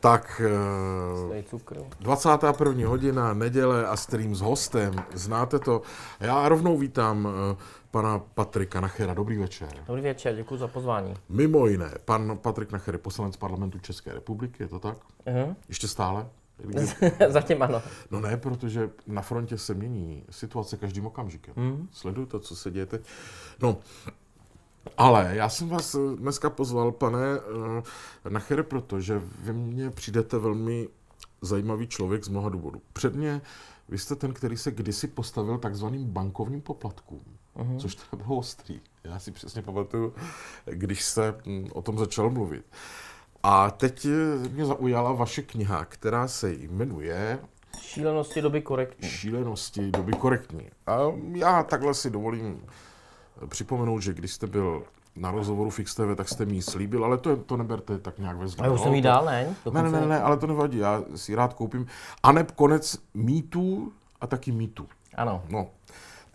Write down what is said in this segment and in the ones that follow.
Tak, Slej cukru. 21. hodina, neděle a stream s hostem. Znáte to? Já rovnou vítám eh, pana Patrika Nachera. Dobrý večer. Dobrý večer, děkuji za pozvání. Mimo jiné, pan Patrik Nacher je poslanec parlamentu České republiky, je to tak? Mhm. Ještě stále? Zatím ano. No ne, protože na frontě se mění situace každým okamžikem. Sleduju to, co se děje teď. No, ale já jsem vás eh, dneska pozval, pane uh, Nachere, protože vy mně přijdete velmi zajímavý člověk z mnoha důvodů. Předně vy jste ten, který se kdysi postavil takzvaným bankovním poplatkům, uh-huh. což to bylo ostrý. Já si přesně pamatuju, když jste mm, o tom začal mluvit. A teď eh, mě zaujala vaše kniha, která se jmenuje Šílenosti doby korektní. Šílenosti doby korektní. A já takhle si dovolím připomenout, že když jste byl na rozhovoru Fix TV, tak jste mi ji slíbil, ale to, to neberte tak nějak ve zlém. A už jsem no, jí dál, ne? Ne, ne, ne, ne, ale to nevadí, já si ji rád koupím. A neb konec mýtů a taky mýtů. Ano. No,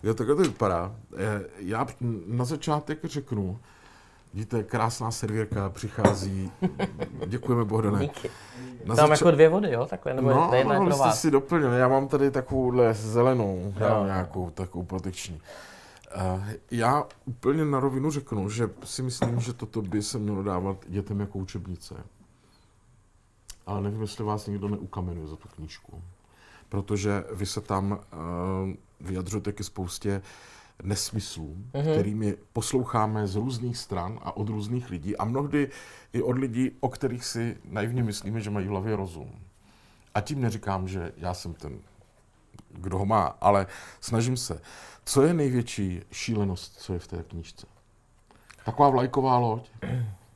jo, takhle to vypadá. Eh, Já na začátek řeknu, vidíte, krásná servírka přichází. Děkujeme, Bohdane. Díky. Na Tam zača- jako dvě vody, jo? Takhle, nebo No, jedna je no, pro jste vás. si doplnil. Já mám tady takovouhle zelenou, Jo. nějakou takovou protekční. Já úplně na rovinu řeknu, že si myslím, že toto by se mělo dávat dětem jako učebnice. Ale nevím, jestli vás někdo neukamenuje za tu knížku. Protože vy se tam uh, vyjadřujete ke spoustě nesmyslů, mm-hmm. kterými posloucháme z různých stran a od různých lidí a mnohdy i od lidí, o kterých si naivně myslíme, že mají v hlavě rozum. A tím neříkám, že já jsem ten, kdo ho má, ale snažím se. Co je největší šílenost, co je v té knížce? Taková vlajková loď,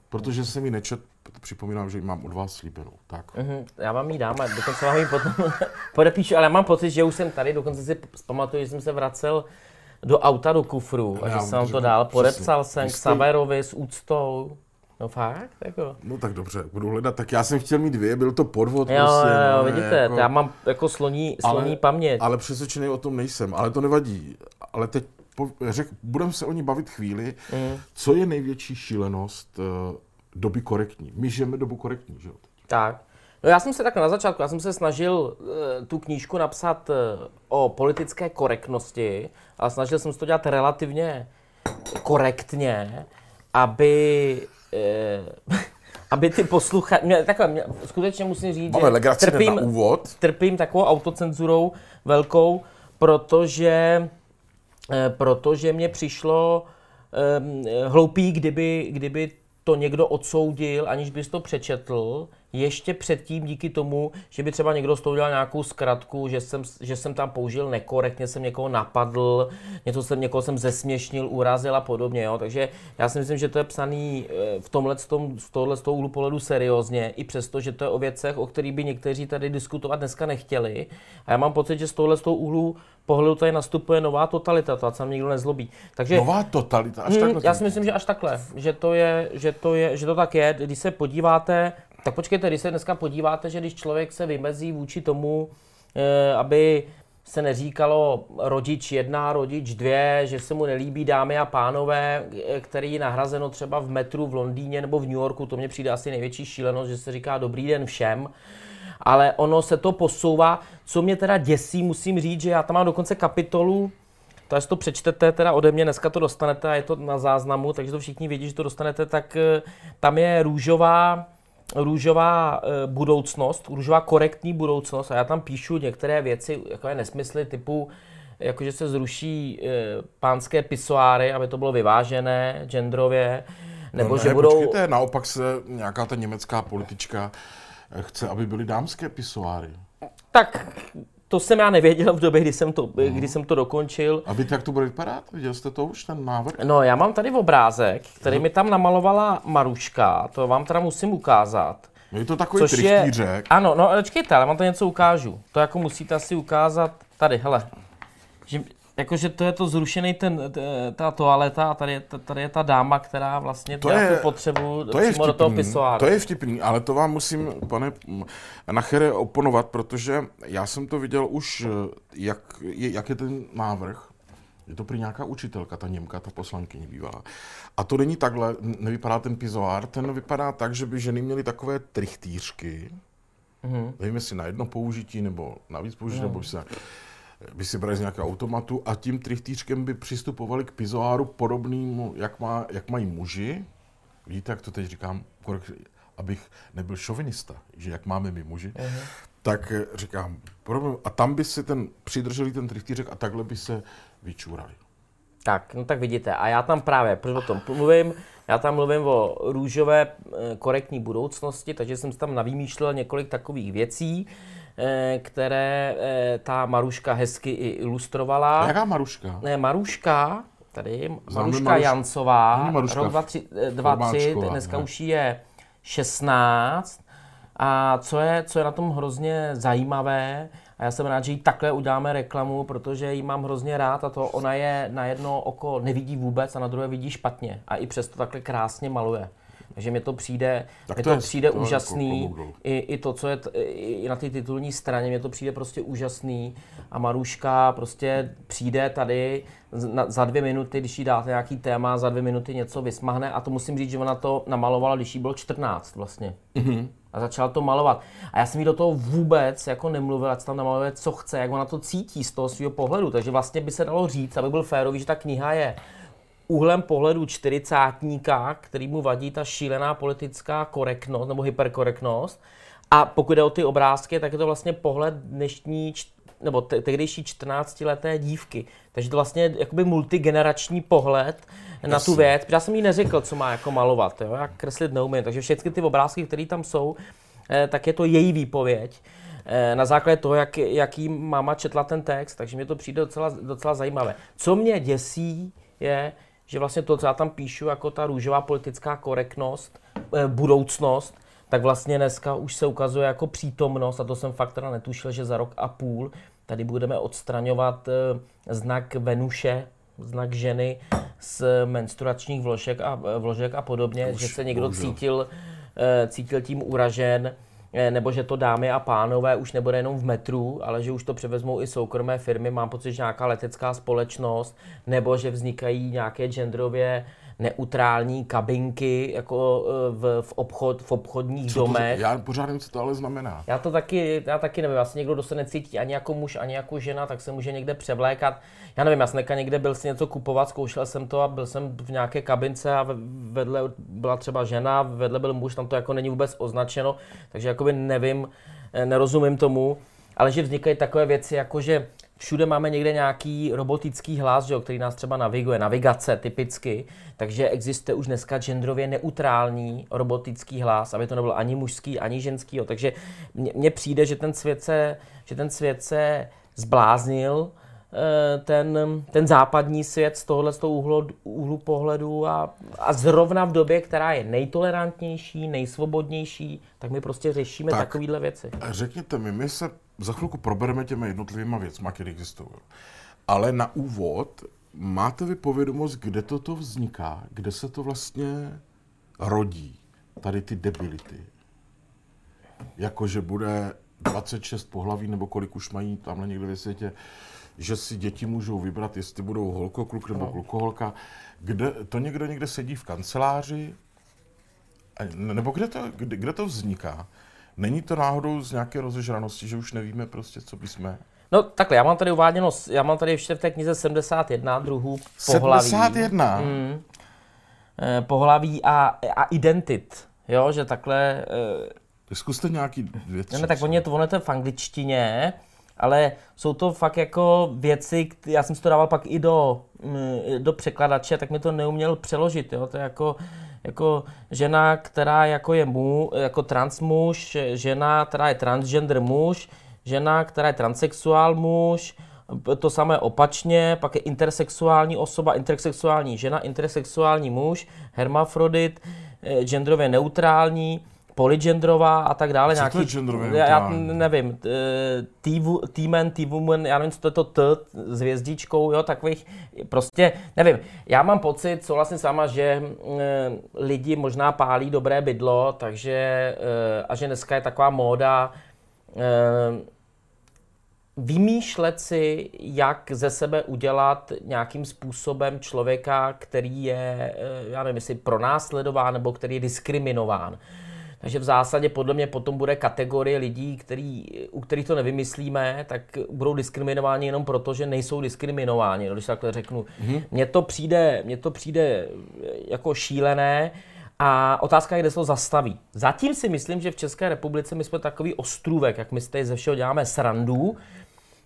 protože jsem ji nečet, připomínám, že ji mám od vás slíbenou. Tak. Mhm, Já vám ji dám a dokonce vám ji potom podepíšu, ale mám pocit, že už jsem tady, dokonce si pamatuju, že jsem se vracel do auta, do kufru a že jsem vám to dál, podepsal jsem k Saverovi s úctou. No fakt, jako. No tak dobře, budu hledat. Tak já jsem chtěl mít dvě, byl to podvod. Jo, prostě, jo, no, vidíte, jako- já mám jako sloní, sloní paměť. Ale přesvědčený o tom nejsem, ale to nevadí. Ale teď po, řek, budeme se o ní bavit chvíli. Mm. Co je největší šílenost uh, doby korektní? My žijeme dobu korektní, že jo? Tak. No já jsem se tak na začátku, já jsem se snažil uh, tu knížku napsat uh, o politické korektnosti, ale snažil jsem se to dělat relativně korektně, aby, aby ty posluchači, takhle, mě, skutečně musím říct, Máme hned trpím, na úvod. trpím takovou autocenzurou velkou, protože, eh, protože mě přišlo eh, hloupý, kdyby, kdyby to někdo odsoudil, aniž bys to přečetl, ještě předtím díky tomu, že by třeba někdo z toho udělal nějakou zkratku, že jsem, že jsem tam použil nekorektně, jsem někoho napadl, něco jsem, někoho jsem zesměšnil, urazil a podobně. Jo? Takže já si myslím, že to je psaný eh, v tomhle, tom, z tohohle z toho úhlu pohledu seriózně, i přesto, že to je o věcech, o kterých by někteří tady diskutovat dneska nechtěli. A já mám pocit, že z tohohle z toho úhlu pohledu tady nastupuje nová totalita, to se nikdo nezlobí. Takže Nová totalita, až Hmm, takhle. já si myslím, že až takhle, že to, je, že, to je, že to tak je. Když se podíváte, tak počkejte, když se dneska podíváte, že když člověk se vymezí vůči tomu, eh, aby se neříkalo rodič jedna, rodič dvě, že se mu nelíbí dámy a pánové, eh, který je nahrazeno třeba v metru v Londýně nebo v New Yorku, to mně přijde asi největší šílenost, že se říká dobrý den všem, ale ono se to posouvá. Co mě teda děsí, musím říct, že já tam mám dokonce kapitolu, to až to přečtete teda ode mě, dneska to dostanete a je to na záznamu, takže to všichni vědí, že to dostanete, tak eh, tam je růžová, růžová eh, budoucnost, růžová korektní budoucnost a já tam píšu některé věci, jako je nesmysly typu, jakože se zruší eh, pánské pisoáry, aby to bylo vyvážené genderově, nebo no, že ne, budou... Počkejte, naopak se nějaká ta německá politička eh, chce, aby byly dámské pisoáry. Tak to jsem já nevěděl v době, kdy jsem to, kdy jsem to dokončil. A víte, jak to bude vypadat? Viděl jste to už, ten návrh? No, já mám tady obrázek, který mi tam namalovala Maruška, to vám teda musím ukázat. No je to takový Což je... Ano, no počkejte, ale vám to něco ukážu. To jako musíte asi ukázat tady, hele. Že, jakože to je to zrušený ten, ta toaleta a tady je, ta- tady je ta dáma, která vlastně To je- tu potřebu To je přímo do toho vtipný, pisoáru. to je vtipný, ale to vám musím, pane Nachere, oponovat, protože já jsem to viděl už, eh, jak je, jak je ten návrh. Je to prý nějaká učitelka, ta Němka, ta poslankyně bývalá. A to není takhle, nevypadá ten pizoár, ten vypadá tak, že by ženy měly takové trichtýřky, Mm-hmm. Nevím, jestli na jedno použití, nebo na víc použití, mm. nebo se by si brali z nějakého automatu a tím trichtýřkem by přistupovali k pizoáru podobnému, jak, má, jak mají muži. Víte, jak to teď říkám, abych nebyl šovinista, že jak máme my muži, uh-huh. tak říkám, a tam by si ten, přidrželi ten trichtýřek a takhle by se vyčurali. Tak, no tak vidíte. A já tam právě, proč o tom mluvím, já tam mluvím o růžové eh, korektní budoucnosti, takže jsem tam navýmýšlel několik takových věcí, které ta Maruška hezky i ilustrovala. Jaká Maruška? Ne, Maruška, tady, Maruška Maruš... Jancová, Maruška rok 23, dneska ne. už je 16. A co je, co je na tom hrozně zajímavé, a já jsem rád, že jí takhle uděláme reklamu, protože ji mám hrozně rád a to ona je na jedno oko nevidí vůbec a na druhé vidí špatně. A i přesto takhle krásně maluje. Takže mi to přijde, tak mi to, to je, přijde to úžasný. Jako I, I to, co je t, i na té titulní straně, mi to přijde prostě úžasný. A Maruška prostě přijde tady na, za dvě minuty, když jí dáte nějaký téma, za dvě minuty něco vysmahne. A to musím říct, že ona to namalovala, když jí bylo 14 vlastně. Mm-hmm. A začala to malovat. A já jsem jí do toho vůbec jako nemluvil, ať tam namaluje, co chce, jak ona to cítí z toho svého pohledu. Takže vlastně by se dalo říct, aby byl férový, že ta kniha je úhlem pohledu čtyřicátníka, který mu vadí ta šílená politická korektnost nebo hyperkorektnost. A pokud jde o ty obrázky, tak je to vlastně pohled dnešní nebo tehdejší 14-leté dívky. Takže to vlastně jakoby multigenerační pohled na Jasně. tu věc. Já jsem jí neřekl, co má jako malovat. Jo? Já kreslit neumím. Takže všechny ty obrázky, které tam jsou, eh, tak je to její výpověď eh, na základě toho, jak, jaký máma četla ten text, takže mě to přijde docela, docela zajímavé. Co mě děsí, je, že vlastně to, co já tam píšu, jako ta růžová politická korektnost, eh, budoucnost, tak vlastně dneska už se ukazuje jako přítomnost, a to jsem fakt teda netušil, že za rok a půl tady budeme odstraňovat eh, znak Venuše, znak ženy z menstruačních vložek a, vložek a podobně, už, že se někdo cítil, cítil tím uražen. Eh, nebo že to dámy a pánové už nebude jenom v metru, ale že už to převezmou i soukromé firmy, mám pocit, že nějaká letecká společnost, nebo že vznikají nějaké genderově neutrální kabinky jako e, v, v, obchod, v obchodních co domech. To, já pořád nevím, co to ale znamená. Já to taky, já taky nevím, asi někdo, kdo se necítí ani jako muž, ani jako žena, tak se může někde převlékat. Já nevím, já jsem někde byl si něco kupovat, zkoušel jsem to a byl jsem v nějaké kabince a vedle byla třeba žena, vedle byl muž, tam to jako není vůbec označeno, takže jakoby nevím, e, nerozumím tomu, ale že vznikají takové věci, jako že všude máme někde nějaký robotický hlas, že jo, který nás třeba naviguje, navigace typicky, takže existuje už dneska genderově neutrální robotický hlas, aby to nebyl ani mužský, ani ženský. Jo. Takže mně přijde, že ten svět se, že ten svět se zbláznil, eh, ten, ten západní svět z tohohle z toho úhlu, úhlu pohledu a, a zrovna v době, která je nejtolerantnější, nejsvobodnější, tak my prostě řešíme tak, takovéhle věci. Řekněte mi, my se za chvilku probereme těma jednotlivými věcmi, které existují. Ale na úvod, máte vy povědomost, kde toto vzniká? Kde se to vlastně rodí? Tady ty debility. Jakože bude 26 pohlaví, nebo kolik už mají tamhle někde ve světě, že si děti můžou vybrat, jestli budou holko, kluk nebo no. klukoholka. Kde, to někdo někde sedí v kanceláři, nebo kde to, kde, kde to vzniká? Není to náhodou z nějaké rozežranosti, že už nevíme prostě, co bychom? No takhle, já mám tady uváděno, já mám tady ještě v té knize 71 druhů pohlaví. 71? Mm, eh, pohlaví a, a identit, jo, že takhle... Eh, Zkuste nějaký věci. Ne, tak oni to, ono je to v angličtině, ale jsou to fakt jako věci, já jsem si to dával pak i do, mm, do překladače, tak mi to neuměl přeložit, jo, to je jako jako žena, která jako je mu, jako trans muž, žena, která je transgender muž, žena, která je transexuál muž, to samé opačně, pak je intersexuální osoba, intersexuální žena, intersexuální muž, hermafrodit, eh, genderově neutrální, polygendrová a tak dále. Co nějaký, to je genderově já, já nevím, T-man, T-woman, já nevím, co to je to T s hvězdičkou, jo, takových, prostě, nevím. Já mám pocit, souhlasím s váma, že e, lidi možná pálí dobré bydlo, takže, e, a že dneska je taková móda e, vymýšlet si, jak ze sebe udělat nějakým způsobem člověka, který je, já nevím, jestli pronásledován nebo který je diskriminován. Takže v zásadě podle mě potom bude kategorie lidí, který, u kterých to nevymyslíme, tak budou diskriminováni jenom proto, že nejsou diskriminováni, no, když takhle řeknu. Mm-hmm. Mně to přijde, mně to přijde jako šílené. A otázka je, kde se to zastaví. Zatím si myslím, že v České republice my jsme takový ostrůvek, jak my tady ze všeho děláme srandu,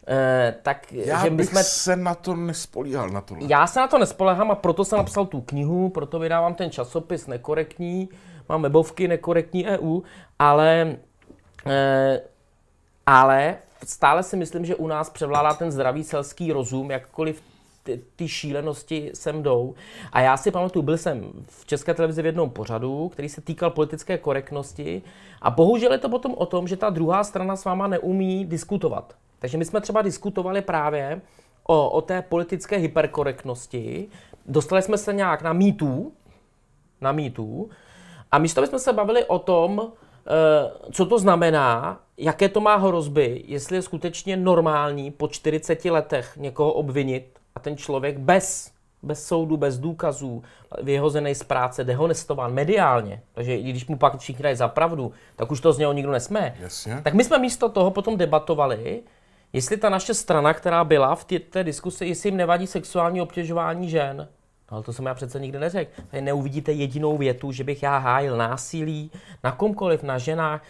Eh, tak, Já že bych jsme... se na to nespolíhal, na to. Já se na to nespolehám a proto jsem napsal tu knihu, proto vydávám ten časopis nekorektní, mám webovky nekorektní EU, ale, eh, ale stále si myslím, že u nás převládá ten zdravý selský rozum, jakkoliv ty, ty šílenosti sem jdou. A já si pamatuju, byl jsem v České televizi v jednom pořadu, který se týkal politické korektnosti a bohužel je to potom o tom, že ta druhá strana s váma neumí diskutovat. Takže my jsme třeba diskutovali právě o, o té politické hyperkorektnosti. Dostali jsme se nějak na mýtů, na mýtů, a místo bychom se bavili o tom, eh, co to znamená, jaké to má hrozby, jestli je skutečně normální po 40 letech někoho obvinit a ten člověk bez, bez soudu, bez důkazů, vyhozený z práce, dehonestován mediálně, takže i když mu pak všichni dají za pravdu, tak už to z něho nikdo nesmé. Jasně. Tak my jsme místo toho potom debatovali, jestli ta naše strana, která byla v té, té diskusi, jestli jim nevadí sexuální obtěžování žen. No, ale to jsem já přece nikdy neřekl. Tady neuvidíte jedinou větu, že bych já hájil násilí na komkoliv, na ženách,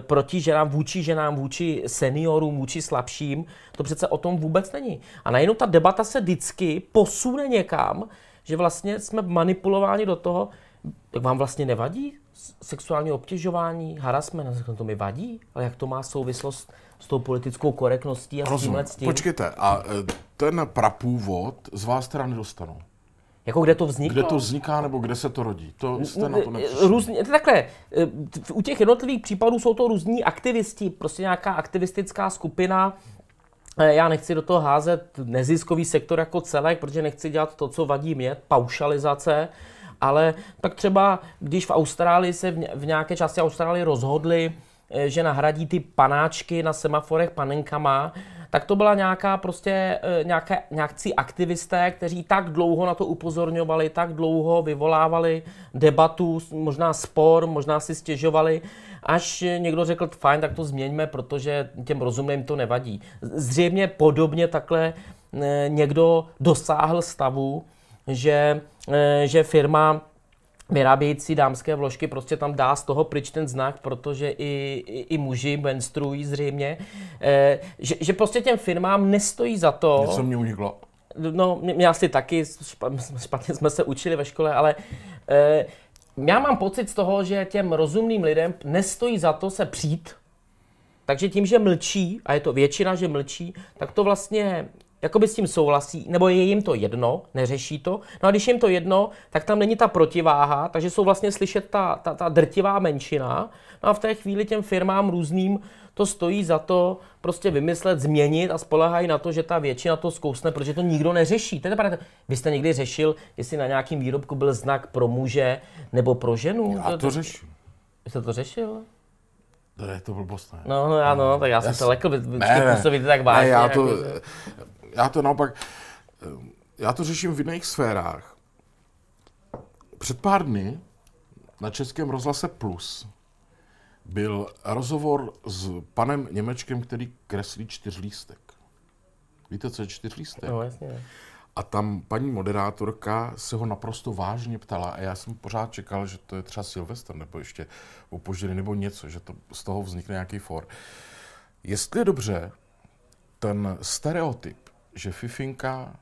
proti ženám, vůči ženám, vůči seniorům, vůči slabším. To přece o tom vůbec není. A najednou ta debata se vždycky posune někam, že vlastně jsme manipulováni do toho, tak vám vlastně nevadí sexuální obtěžování, harassment, to mi vadí, ale jak to má souvislost s tou politickou korektností a Rozumím. s tím. Počkejte, a e, ten prapůvod z vás teda nedostanu. Jako kde to vzniká? Kde to vzniká, nebo kde se to rodí? To jste na to nepřišli. Různě, takhle, e, u těch jednotlivých případů jsou to různí aktivisti, prostě nějaká aktivistická skupina, e, já nechci do toho házet neziskový sektor jako celek, protože nechci dělat to, co vadí mě, paušalizace, ale tak třeba, když v Austrálii se v nějaké části Austrálie rozhodli, Eh, že nahradí ty panáčky na semaforech panenkama, tak to byla nějaká prostě eh, nějaké, nějakcí aktivisté, kteří tak dlouho na to upozorňovali, tak dlouho vyvolávali debatu, možná spor, možná si stěžovali, až někdo řekl, fajn, tak to změňme, protože těm rozumným to nevadí. Zřejmě podobně takhle eh, někdo dosáhl stavu, že, že firma vyrábějící dámské vložky prostě tam dá z toho pryč ten znak, protože i, i, i muži menstruují zřejmě, e, že, že prostě těm firmám nestojí za to... Něco mě uniklo. No, mě asi taky, špatně jsme se učili ve škole, ale e, já mám pocit z toho, že těm rozumným lidem nestojí za to se přijít, takže tím, že mlčí, a je to většina, že mlčí, tak to vlastně jakoby s tím souhlasí, nebo je jim to jedno, neřeší to. No a když jim to jedno, tak tam není ta protiváha, takže jsou vlastně slyšet ta, ta, ta drtivá menšina. No a v té chvíli těm firmám různým to stojí za to prostě vymyslet, změnit a spolehají na to, že ta většina to zkousne, protože to nikdo neřeší. To je Vy jste někdy řešil, jestli na nějakém výrobku byl znak pro muže nebo pro ženu? Já to, to řeším. Vy jste to řešil? To je to blbost, ne? No, no, ano, tak já, já jsem se lekl, vždycky působíte tak vážně. Ne, já to, jako, já to naopak, eh, já to řeším v jiných sférách. Před pár dny na Českém rozhlase Plus byl rozhovor s panem Němečkem, který kreslí čtyřlístek. Víte, co je čtyřlístek? No, jasně. A tam paní moderátorka se ho naprosto vážně ptala a já jsem pořád čekal, že to je třeba Silvestr nebo ještě opožděný nebo něco, že to z toho vznikne nějaký for. Jestli je dobře, ten stereotyp, že Fifinka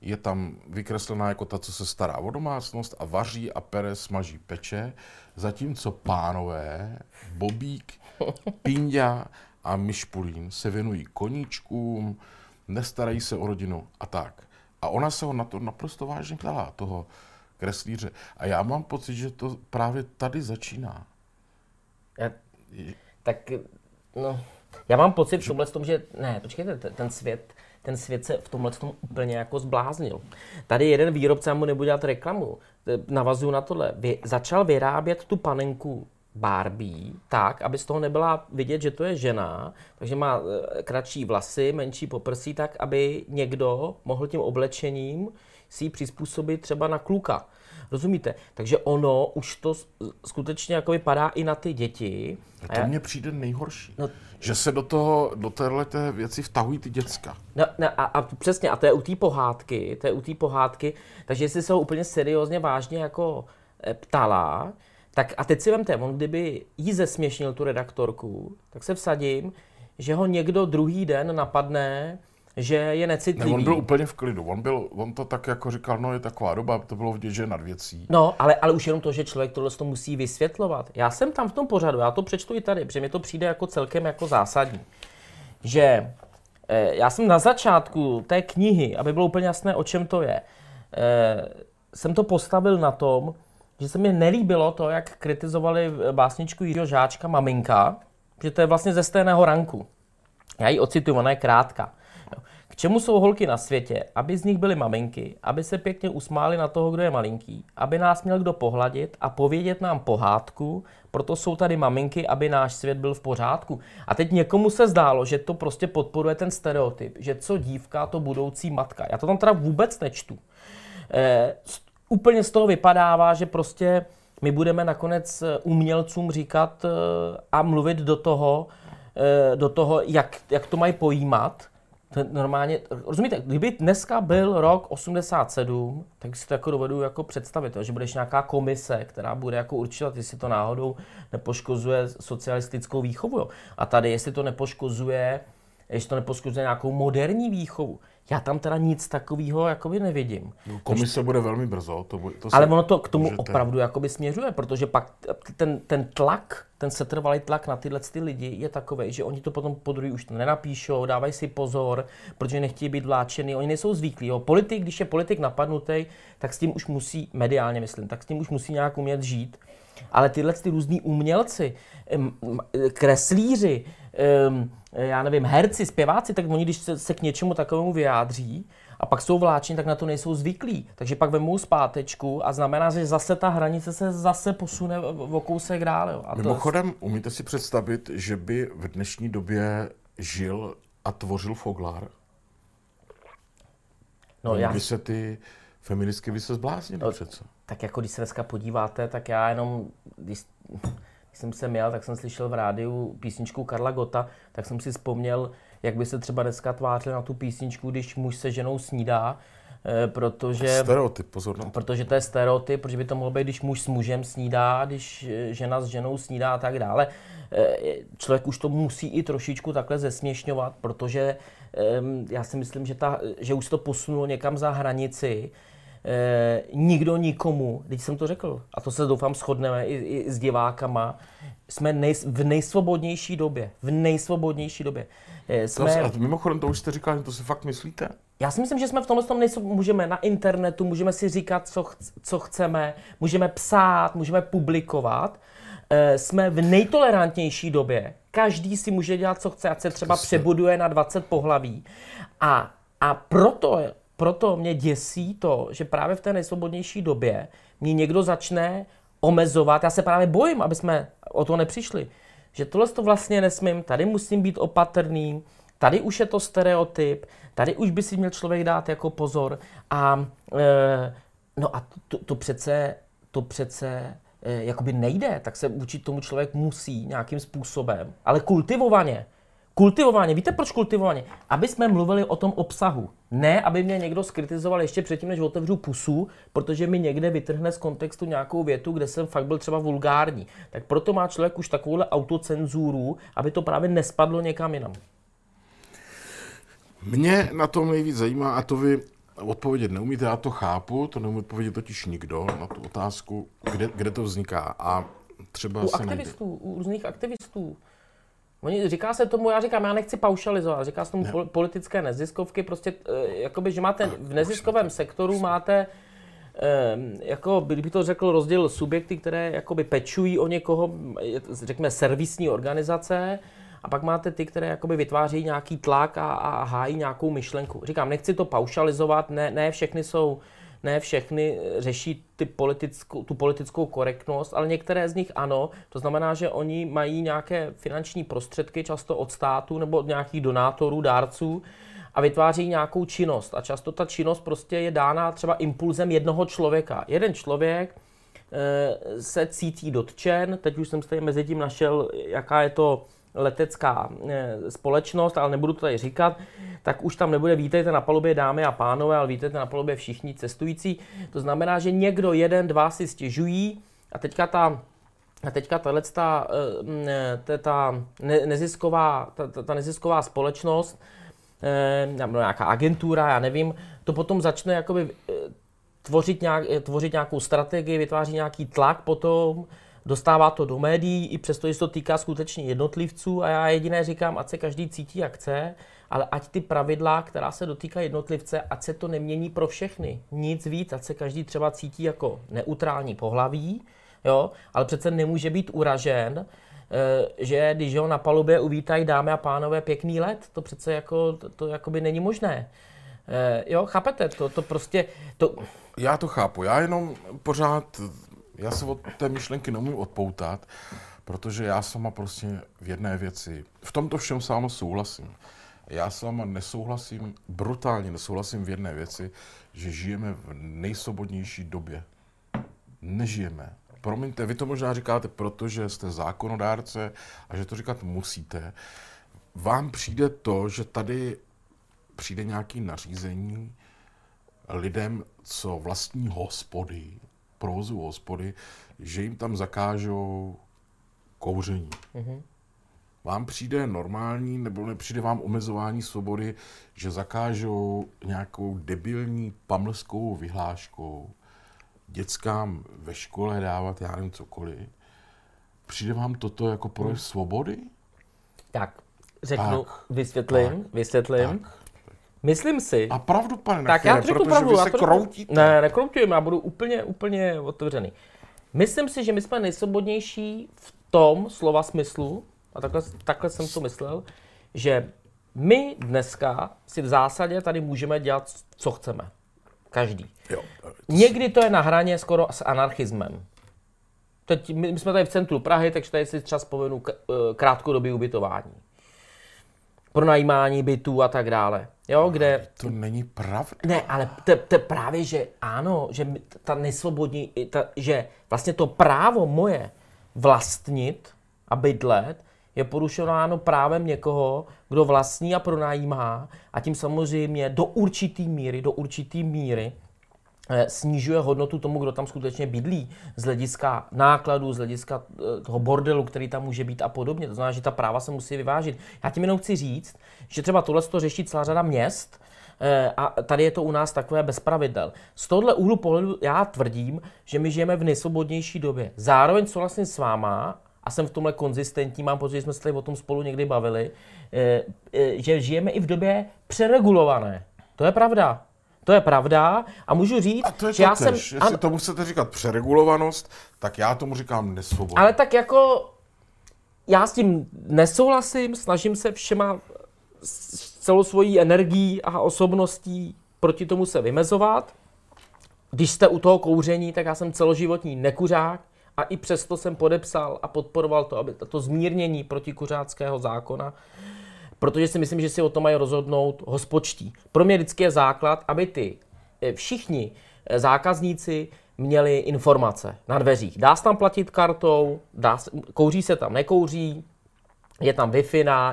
je tam vykreslená jako ta, co se stará o domácnost a vaří a pere, smaží, peče, zatímco pánové, Bobík, Pindia a Myšpulín se věnují koníčkům, nestarají se o rodinu a tak. A ona se ho na to naprosto vážně ptala, toho kreslíře. A já mám pocit, že to právě tady začíná. Já, tak, no, já mám pocit že... v tomhle tom, že ne, počkejte, ten svět, ten svět se v tomhle tom úplně jako zbláznil. Tady jeden výrobce, já mu nebudu dělat reklamu, navazuju na tohle, vy, začal vyrábět tu panenku Barbie tak, aby z toho nebyla vidět, že to je žena, takže má e, kratší vlasy, menší poprsí, tak aby někdo mohl tím oblečením si ji přizpůsobit třeba na kluka. Rozumíte? Takže ono už to skutečně jako vypadá i na ty děti. A to mně přijde nejhorší. No, že se do toho, do téhle té věci vtahují ty děcka. No, no a, a, přesně, a to je u té pohádky, to je u té pohádky, takže jestli se ho úplně seriózně, vážně jako e, ptala, tak a teď si vemte, on kdyby jí zesměšnil tu redaktorku, tak se vsadím, že ho někdo druhý den napadne, že je necitlivý. Ne, on byl úplně v klidu. On, byl, on to tak jako říkal, no je taková doba, to bylo vidět, že nad věcí. No, ale, ale už jenom to, že člověk tohle to musí vysvětlovat. Já jsem tam v tom pořadu, já to přečtu i tady, protože mi to přijde jako celkem jako zásadní. Že eh, já jsem na začátku té knihy, aby bylo úplně jasné, o čem to je, eh, jsem to postavil na tom, že se mi nelíbilo to, jak kritizovali básničku Jiřího Žáčka Maminka, že to je vlastně ze stejného ranku. Já ji ocituju, ona je krátká. K čemu jsou holky na světě? Aby z nich byly maminky, aby se pěkně usmály na toho, kdo je malinký, aby nás měl kdo pohladit a povědět nám pohádku, proto jsou tady maminky, aby náš svět byl v pořádku. A teď někomu se zdálo, že to prostě podporuje ten stereotyp, že co dívka, to budoucí matka. Já to tam teda vůbec nečtu. E, úplně z toho vypadává, že prostě my budeme nakonec eh, umělcům říkat eh, a mluvit do toho, do toho jak, jak to mají pojímat, to normálně, rozumíte, kdyby dneska byl rok 87, tak si to jako dovedu jako představit, že budeš nějaká komise, která bude jako určovat, jestli to náhodou nepoškozuje socialistickou výchovu. Jo. A tady, jestli to nepoškozuje, jestli to nepoškozuje nějakou moderní výchovu. Já tam teda nic takového jakoby nevidím. No, komise Takže, bude velmi brzo. To, to ale ono to k tomu můžete... opravdu jakoby směřuje, protože pak ten, ten tlak, ten setrvalý tlak na tyhle ty lidi je takový, že oni to potom po druhý už nenapíšou, dávají si pozor, protože nechtějí být vláčený, oni nejsou zvyklí. Jo. Politik, když je politik napadnutý, tak s tím už musí, mediálně myslím, tak s tím už musí nějak umět žít. Ale tyhle ty různí umělci, kreslíři, já nevím, herci, zpěváci, tak oni, když se, se k něčemu takovému vyjádří a pak jsou vláčení, tak na to nejsou zvyklí. Takže pak vemou zpátečku a znamená, že zase ta hranice se zase posune o kousek dál. Jo. A Mimochodem, to... umíte si představit, že by v dnešní době žil a tvořil Foglár? No, já... By se ty feministky by se zbláznily no, přece. Tak jako když se dneska podíváte, tak já jenom, když, když jsem se měl, tak jsem slyšel v rádiu písničku Karla Gota, tak jsem si vzpomněl, jak by se třeba dneska tvářil na tu písničku, když muž se ženou snídá, eh, protože... Stereotyp, pozor. No. Protože to je stereotyp, protože by to mohlo být, když muž s mužem snídá, když eh, žena s ženou snídá a tak dále. Eh, člověk už to musí i trošičku takhle zesměšňovat, protože ehm, já si myslím, že, ta, že už to posunulo někam za hranici, eh, nikdo nikomu, teď jsem to řekl, a to se doufám shodneme i, i s divákama, jsme nej, v nejsvobodnější době, v nejsvobodnější době. Eh, jsme... To, a mimochodem, to už jste říkal, to si fakt myslíte? Já si myslím, že jsme v tomhle tom nejsou, můžeme na internetu, můžeme si říkat, co, ch, co chceme, můžeme psát, můžeme publikovat. E, jsme v nejtolerantnější době. Každý si může dělat, co chce, ať se třeba přebuduje na 20 pohlaví. A, a proto proto mě děsí to, že právě v té nejsvobodnější době mě někdo začne omezovat. Já se právě bojím, aby jsme o to nepřišli. Že tohle to vlastně nesmím, tady musím být opatrný, tady už je to stereotyp, tady už by si měl člověk dát jako pozor. A e, no a to, to přece, to přece e, jakoby nejde, tak se vůči tomu člověk musí nějakým způsobem, ale kultivovaně Kultivování. Víte proč kultivování? Aby jsme mluvili o tom obsahu. Ne, aby mě někdo skritizoval ještě předtím, než otevřu pusu, protože mi někde vytrhne z kontextu nějakou větu, kde jsem fakt byl třeba vulgární. Tak proto má člověk už takovouhle autocenzuru, aby to právě nespadlo někam jinam. Mě na tom nejvíc zajímá, a to vy odpovědět neumíte, já to chápu, to neumí odpovědět totiž nikdo na tu otázku, kde, kde to vzniká. A třeba u aktivistů, najde. u různých aktivistů. Oni, říká se tomu, já říkám, já nechci paušalizovat, říká se tomu ne. politické neziskovky, prostě eh, jakoby, že máte v neziskovém sektoru máte eh, jako bych to řekl, rozdíl subjekty, které jakoby pečují o někoho, řekněme servisní organizace, a pak máte ty, které jakoby vytváří nějaký tlak a, a hájí nějakou myšlenku. Říkám, nechci to paušalizovat, ne, ne všechny jsou ne všechny řeší ty politickou, tu politickou korektnost, ale některé z nich ano. To znamená, že oni mají nějaké finanční prostředky, často od státu nebo od nějakých donátorů, dárců, a vytváří nějakou činnost. A často ta činnost prostě je dána třeba impulzem jednoho člověka. Jeden člověk e, se cítí dotčen, teď už jsem se mezi tím našel, jaká je to letecká e, společnost, ale nebudu to tady říkat, tak už tam nebude vítejte na palubě dámy a pánové, ale vítejte na palubě všichni cestující. To znamená, že někdo, jeden, dva si stěžují a teďka ta a teďka tahle ta, ta, ta nezisková, ta, ta nezisková společnost Eh, nebo nějaká agentura, já nevím, to potom začne jakoby eh, tvořit, nějak, eh, tvořit nějakou strategii, vytváří nějaký tlak potom, dostává to do médií, i přesto, že se to týká skutečně jednotlivců a já jediné říkám, ať se každý cítí jak chce, ale ať ty pravidla, která se dotýká jednotlivce, ať se to nemění pro všechny. Nic víc, ať se každý třeba cítí jako neutrální pohlaví, jo, ale přece nemůže být uražen, Eh, že když ho na palubě uvítají dámy a pánové pěkný let, to přece jako, to, to jako by není možné. Eh, jo, chápete, to, to prostě... To... Já to chápu, já jenom pořád, já se od té myšlenky nemůžu odpoutat, protože já sama prostě v jedné věci, v tomto všem s váma souhlasím. Já s váma nesouhlasím, brutálně nesouhlasím v jedné věci, že žijeme v nejsvobodnější době. Nežijeme promiňte, vy to možná říkáte, protože jste zákonodárce a že to říkat musíte. Vám přijde to, že tady přijde nějaký nařízení lidem, co vlastní hospody, provozu hospody, že jim tam zakážou kouření. Mm-hmm. Vám přijde normální, nebo nepřijde vám omezování svobody, že zakážou nějakou debilní pamlskou vyhláškou dětskám ve škole dávat, já nevím, cokoliv. Přijde vám toto jako projev hmm. svobody? Tak, řeknu, tak, vysvětlím, tak, vysvětlím. Tak. Myslím si. A pravdu, pane Tak já řeknu pravdu. Vy se kroutíte. Ne, nekroutím, já budu úplně, úplně otevřený. Myslím si, že my jsme nejsvobodnější v tom slova smyslu, a takhle, takhle jsem to myslel, že my dneska si v zásadě tady můžeme dělat, co chceme. Každý. Jo. Někdy to je na hraně skoro s anarchismem. Teď, my jsme tady v centru Prahy, takže tady si třeba vzpomenu eh, krátkodobý ubytování. Pronajímání bytů a tak dále. Jo, kde... To není pravda. Ne, ale to, to právě, že ano, že ta nesvobodní, ta, že vlastně to právo moje vlastnit a bydlet je porušováno právem někoho, kdo vlastní a pronajímá a tím samozřejmě do určitý míry, do určitý míry snižuje hodnotu tomu, kdo tam skutečně bydlí, z hlediska nákladů, z hlediska eh, toho bordelu, který tam může být a podobně. To znamená, že ta práva se musí vyvážit. Já tím jenom chci říct, že třeba tohle to řeší celá řada měst, eh, a tady je to u nás takové bez pravidel. Z tohle úhlu pohledu já tvrdím, že my žijeme v nejsvobodnější době. Zároveň souhlasím s váma a jsem v tomhle konzistentní, mám pocit, že jsme se tady o tom spolu někdy bavili, eh, eh, že žijeme i v době přeregulované. To je pravda. To je pravda a můžu říct, a to je že to já tež. jsem... Jestli an... tomu chcete říkat přeregulovanost, tak já tomu říkám nesvobodnost. Ale tak jako já s tím nesouhlasím, snažím se všema s celou svojí energií a osobností proti tomu se vymezovat. Když jste u toho kouření, tak já jsem celoživotní nekuřák, a i přesto jsem podepsal a podporoval to, aby to zmírnění protikuřáckého zákona, protože si myslím, že si o tom mají rozhodnout hospočtí. Pro mě vždycky je základ, aby ty eh, všichni eh, zákazníci měli informace na dveřích. Dá se tam platit kartou, dá se, kouří se tam, nekouří, je tam wi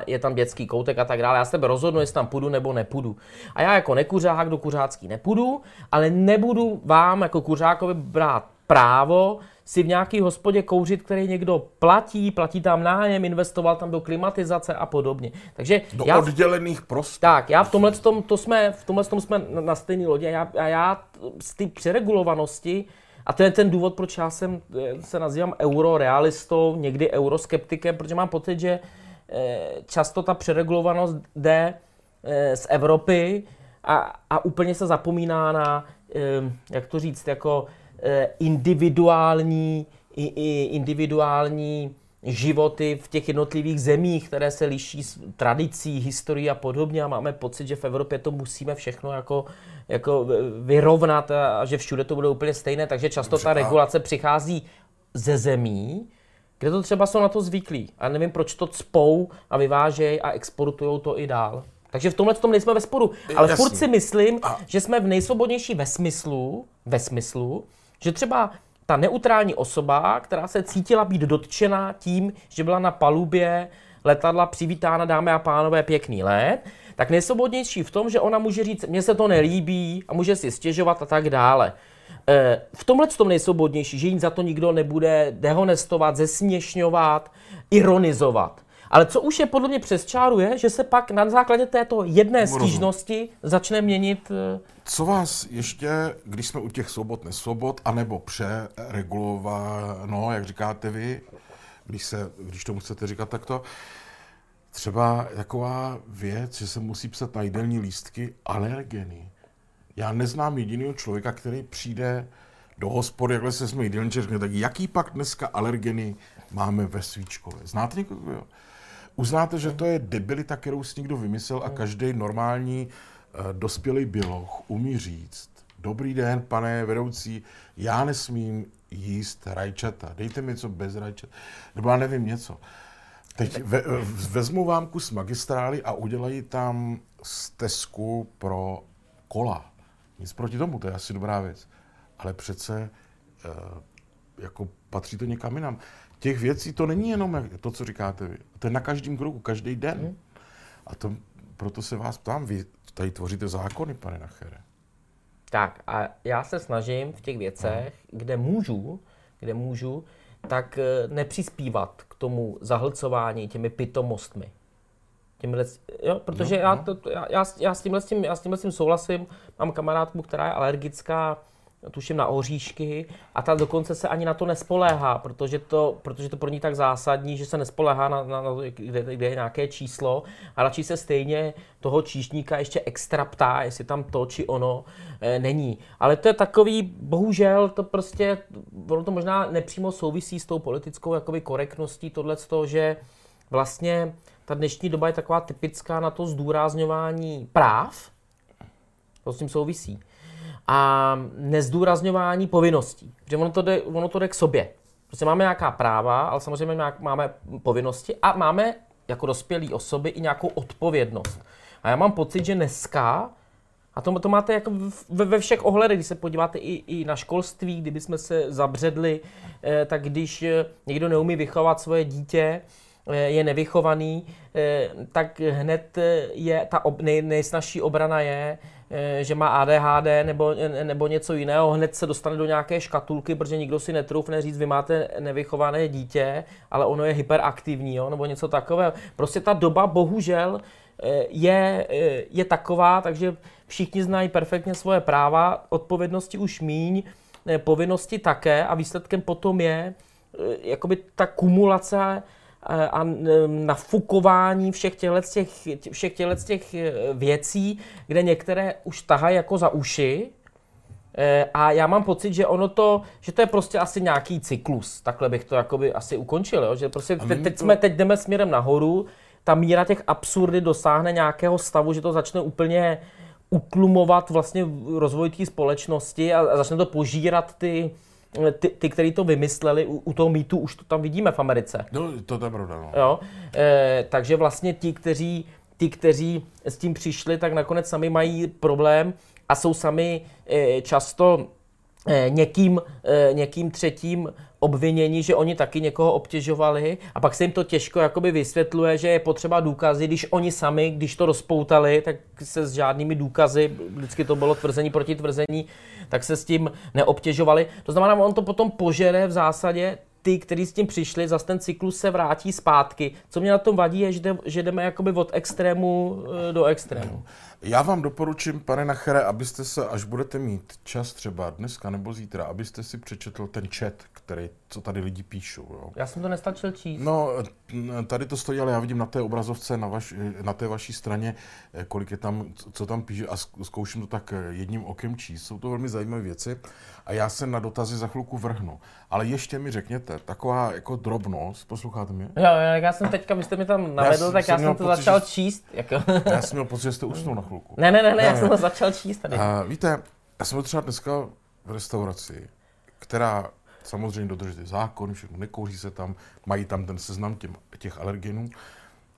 je tam dětský koutek a tak dále. Já se tebe rozhodnu, jestli tam půjdu nebo nepůjdu. A já jako nekuřák do kuřácký nepůjdu, ale nebudu vám jako kuřákovi brát právo si v nějaký hospodě kouřit, který někdo platí, platí tam nájem, investoval tam do klimatizace a podobně. Takže do já, oddělených prostor. Tak, já v tomhle tom, to jsme, v tomhle tom jsme na stejné lodi a já, a já z té přeregulovanosti a to je ten důvod, proč já jsem, eh, se nazývám eurorealistou, někdy euroskeptikem, protože mám pocit, že eh, často ta přeregulovanost jde eh, z Evropy a, a úplně se zapomíná na, jak to říct, jako Eh, individuální, individuální životy v těch jednotlivých zemích, které se liší s tradicí, historií a podobně a máme pocit, že v Evropě to musíme všechno jako, jako vyrovnat a že všude to bude úplně stejné, takže často ta regulace přichází ze zemí, kde to třeba jsou na to zvyklí a nevím, proč to cpou a vyvážejí a exportují to i dál. Takže v tomhle tom nejsme ve sporu. Ale Jasně. furt si myslím, A- že jsme v nejsvobodnější ve smyslu, ve smyslu, že třeba ta neutrální osoba, která se cítila být dotčena tím, že byla na palubě letadla přivítána, dámy a pánové, pěkný let, tak nejsvobodnější v tom, že ona může říct, mně se to nelíbí a může si stěžovat a tak dále. Eh, V tomhle tom nejsvobodnější, že jí za to nikdo nebude dehonestovat, zesměšňovat, ironizovat. Ale co už je podle mě přes čáru je, že se pak na základě této jedné stížnosti začne měnit eh, Co vás ještě, když jsme u těch svobod, nesvobod, anebo přeregulováno, jak říkáte vy, když, se, když tomu chcete říkat takto, třeba taková věc, že se musí psat na jídelní lístky alergeny. Já neznám jediného člověka, který přijde do hospody, jakhle se jsme jídelníče, tak jaký pak dneska alergeny máme ve svíčkové? Znáte někoho? Jo? Uznáte, že to je debilita, kterou si někdo vymyslel a každý normální uh, dospělý bioloh umí říct, dobrý den, pane vedoucí, já nesmím jíst rajčata, dejte mi něco bez rajčat, nebo já nevím něco. Teď ve, vezmu vám kus magistrály a udělají tam stezku pro kola. Nic proti tomu, to je asi dobrá věc. Ale přece eh, jako patří to někam jinam. Těch věcí to není jenom to, co říkáte vy. To je na každém kroku, každý den. A to, proto se vás ptám, vy tady tvoříte zákony, pane Nachere. Tak a já se snažím v těch věcech, kde můžu, kde můžu, tak eh, nepřispívat k tomu zahlcování těmi pitomostmi. Tímhle, jo, protože No, já, no. to, já, já, s- já, s tímhle, s tím, já s tímhle s tím souhlasím. Mám kamarádku, která je alergická, tuším na oříšky, a ta dokonce se ani na to nespoléhá, protože to, protože to pro ní tak zásadní, že se nespoléhá na, na, na to, kde, kde je nějaké číslo a radši se stejně toho číšníka ještě extra ptá, jestli tam to či ono e, není. Ale to je takový, bohužel, to prostě, ono to možná nepřímo souvisí s tou politickou jakoby korektností, tohle z toho, že vlastně ta dnešní doba je taková typická na to zdůrazňování práv, to s tím souvisí, a nezdůrazňování povinností. Protože ono to jde, ono to jde k sobě. Prostě máme nějaká práva, ale samozřejmě nějak- máme povinnosti a máme jako dospělí osoby i nějakou odpovědnost. A já mám pocit, že dneska, a to, to máte jako ve, ve všech ohledech, když se podíváte i, i na školství, kdyby jsme se zabředli, eh, tak když eh, někdo neumí vychovat svoje dítě, eh, je nevychovaný, eh, tak hned eh, je ta ob, nej, nejsnažší obrana je, eh, že má ADHD nebo, eh, nebo něco jiného, hned se dostane do nějaké škatulky, protože nikdo si netroufne říct, vy máte nevychované dítě, ale ono je hyperaktivní, jo, nebo něco takového. Prostě ta doba bohužel eh, je, eh, je taková, takže všichni znají perfektně svoje práva, odpovědnosti už míň, eh, povinnosti také a výsledkem potom je eh, jakoby ta kumulace eh, a nafukování všech těchto těch, všech těchto těch eh, věcí, kde některé už tahají jako za uši, Eh, A já mám pocit, že ono to, že to je prostě asi nějaký cyklus. Takhle bych to jakoby asi ukončil, jo? že prostě te, teď, jsme, teď jdeme směrem nahoru, ta míra těch absurdy dosáhne nějakého stavu, že to začne úplně utlumovat vlastně rozvoj té společnosti a, a začne to požírat ty, ty, ty který to vymysleli. U, u toho mýtu už to tam vidíme v Americe. No, to je pravda, no. Jo? E, takže vlastně ti kteří, ti, kteří s tím přišli, tak nakonec sami mají problém a jsou sami e, často e, někým, e, někým třetím obvinění, že oni taky někoho obtěžovali a pak se jim to těžko jakoby vysvětluje, že je potřeba důkazy, když oni sami, když to rozpoutali, tak se s žádnými důkazy, vždycky to bylo tvrzení proti tvrzení, tak se s tím neobtěžovali. To znamená, on to potom požere v zásadě ty, kteří s tím přišli, zase ten cyklus se vrátí zpátky. Co mě na tom vadí, je, že, že jdeme jakoby od extrému eh, do extrému. Já vám doporučím, pane Nachere, abyste se, až budete mít čas třeba dneska nebo zítra, abyste si přečetl ten chat, který, co tady lidi píšou. Jo. Já jsem to nestačil číst. No, tady to stojí, ale já vidím na té obrazovce, na, vaš, na té vaší straně, eh, kolik je tam, co- tam píše a zk- zkouším to tak eh, jedním okem číst. Jsou to velmi zajímavé věci a já se na dotazy za chvilku vrhnu. Ale ještě mi řekněte, taková jako drobnost, posloucháte mě? Jo, já jsem teďka, vy jste mi tam navedl, jsem- tak jsem já jsem to pocit, začal že- číst. Jako. Já jsem měl pocit, že jste usnul na chvilku. ne, ne, ne, ne, já jsem to začal číst tady. A víte, já jsem byl třeba dneska v restauraci, která samozřejmě dodrží ty zákony, všechno nekouří se tam, mají tam ten seznam těm, těch alergenů,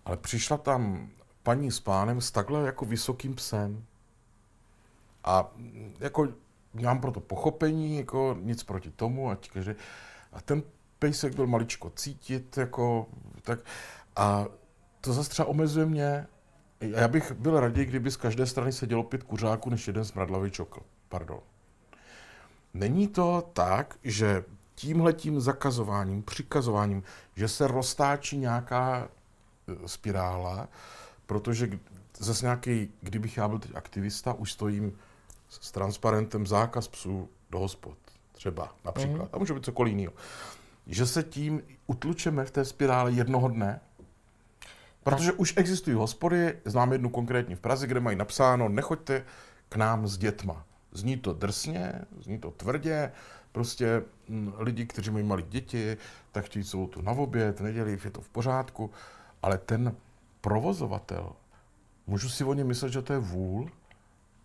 ale přišla tam paní s pánem s takhle jako vysokým psem. A jako mám proto pochopení, jako nic proti tomu, ať každý. A ten pejsek byl maličko cítit, jako tak. A to zase třeba omezuje mě. Já bych byl raději, kdyby z každé strany sedělo pět kuřáků, než jeden smradlavý čokl. Pardon. Není to tak, že tímhletím zakazováním, přikazováním, že se roztáčí nějaká e, spirála, protože zase nějaký, kdybych já byl teď aktivista, už stojím s transparentem zákaz psů do hospod. Třeba například. Mm. A může být cokoliv jiného. Že se tím utlučeme v té spirále jednoho dne, protože tak. už existují hospody, znám jednu konkrétní v Praze, kde mají napsáno, nechoďte k nám s dětma. Zní to drsně, zní to tvrdě, prostě m, lidi, kteří mají malé děti, tak chtějí celou tu na oběd, neděli, je to v pořádku, ale ten provozovatel, můžu si o něm myslet, že to je vůl,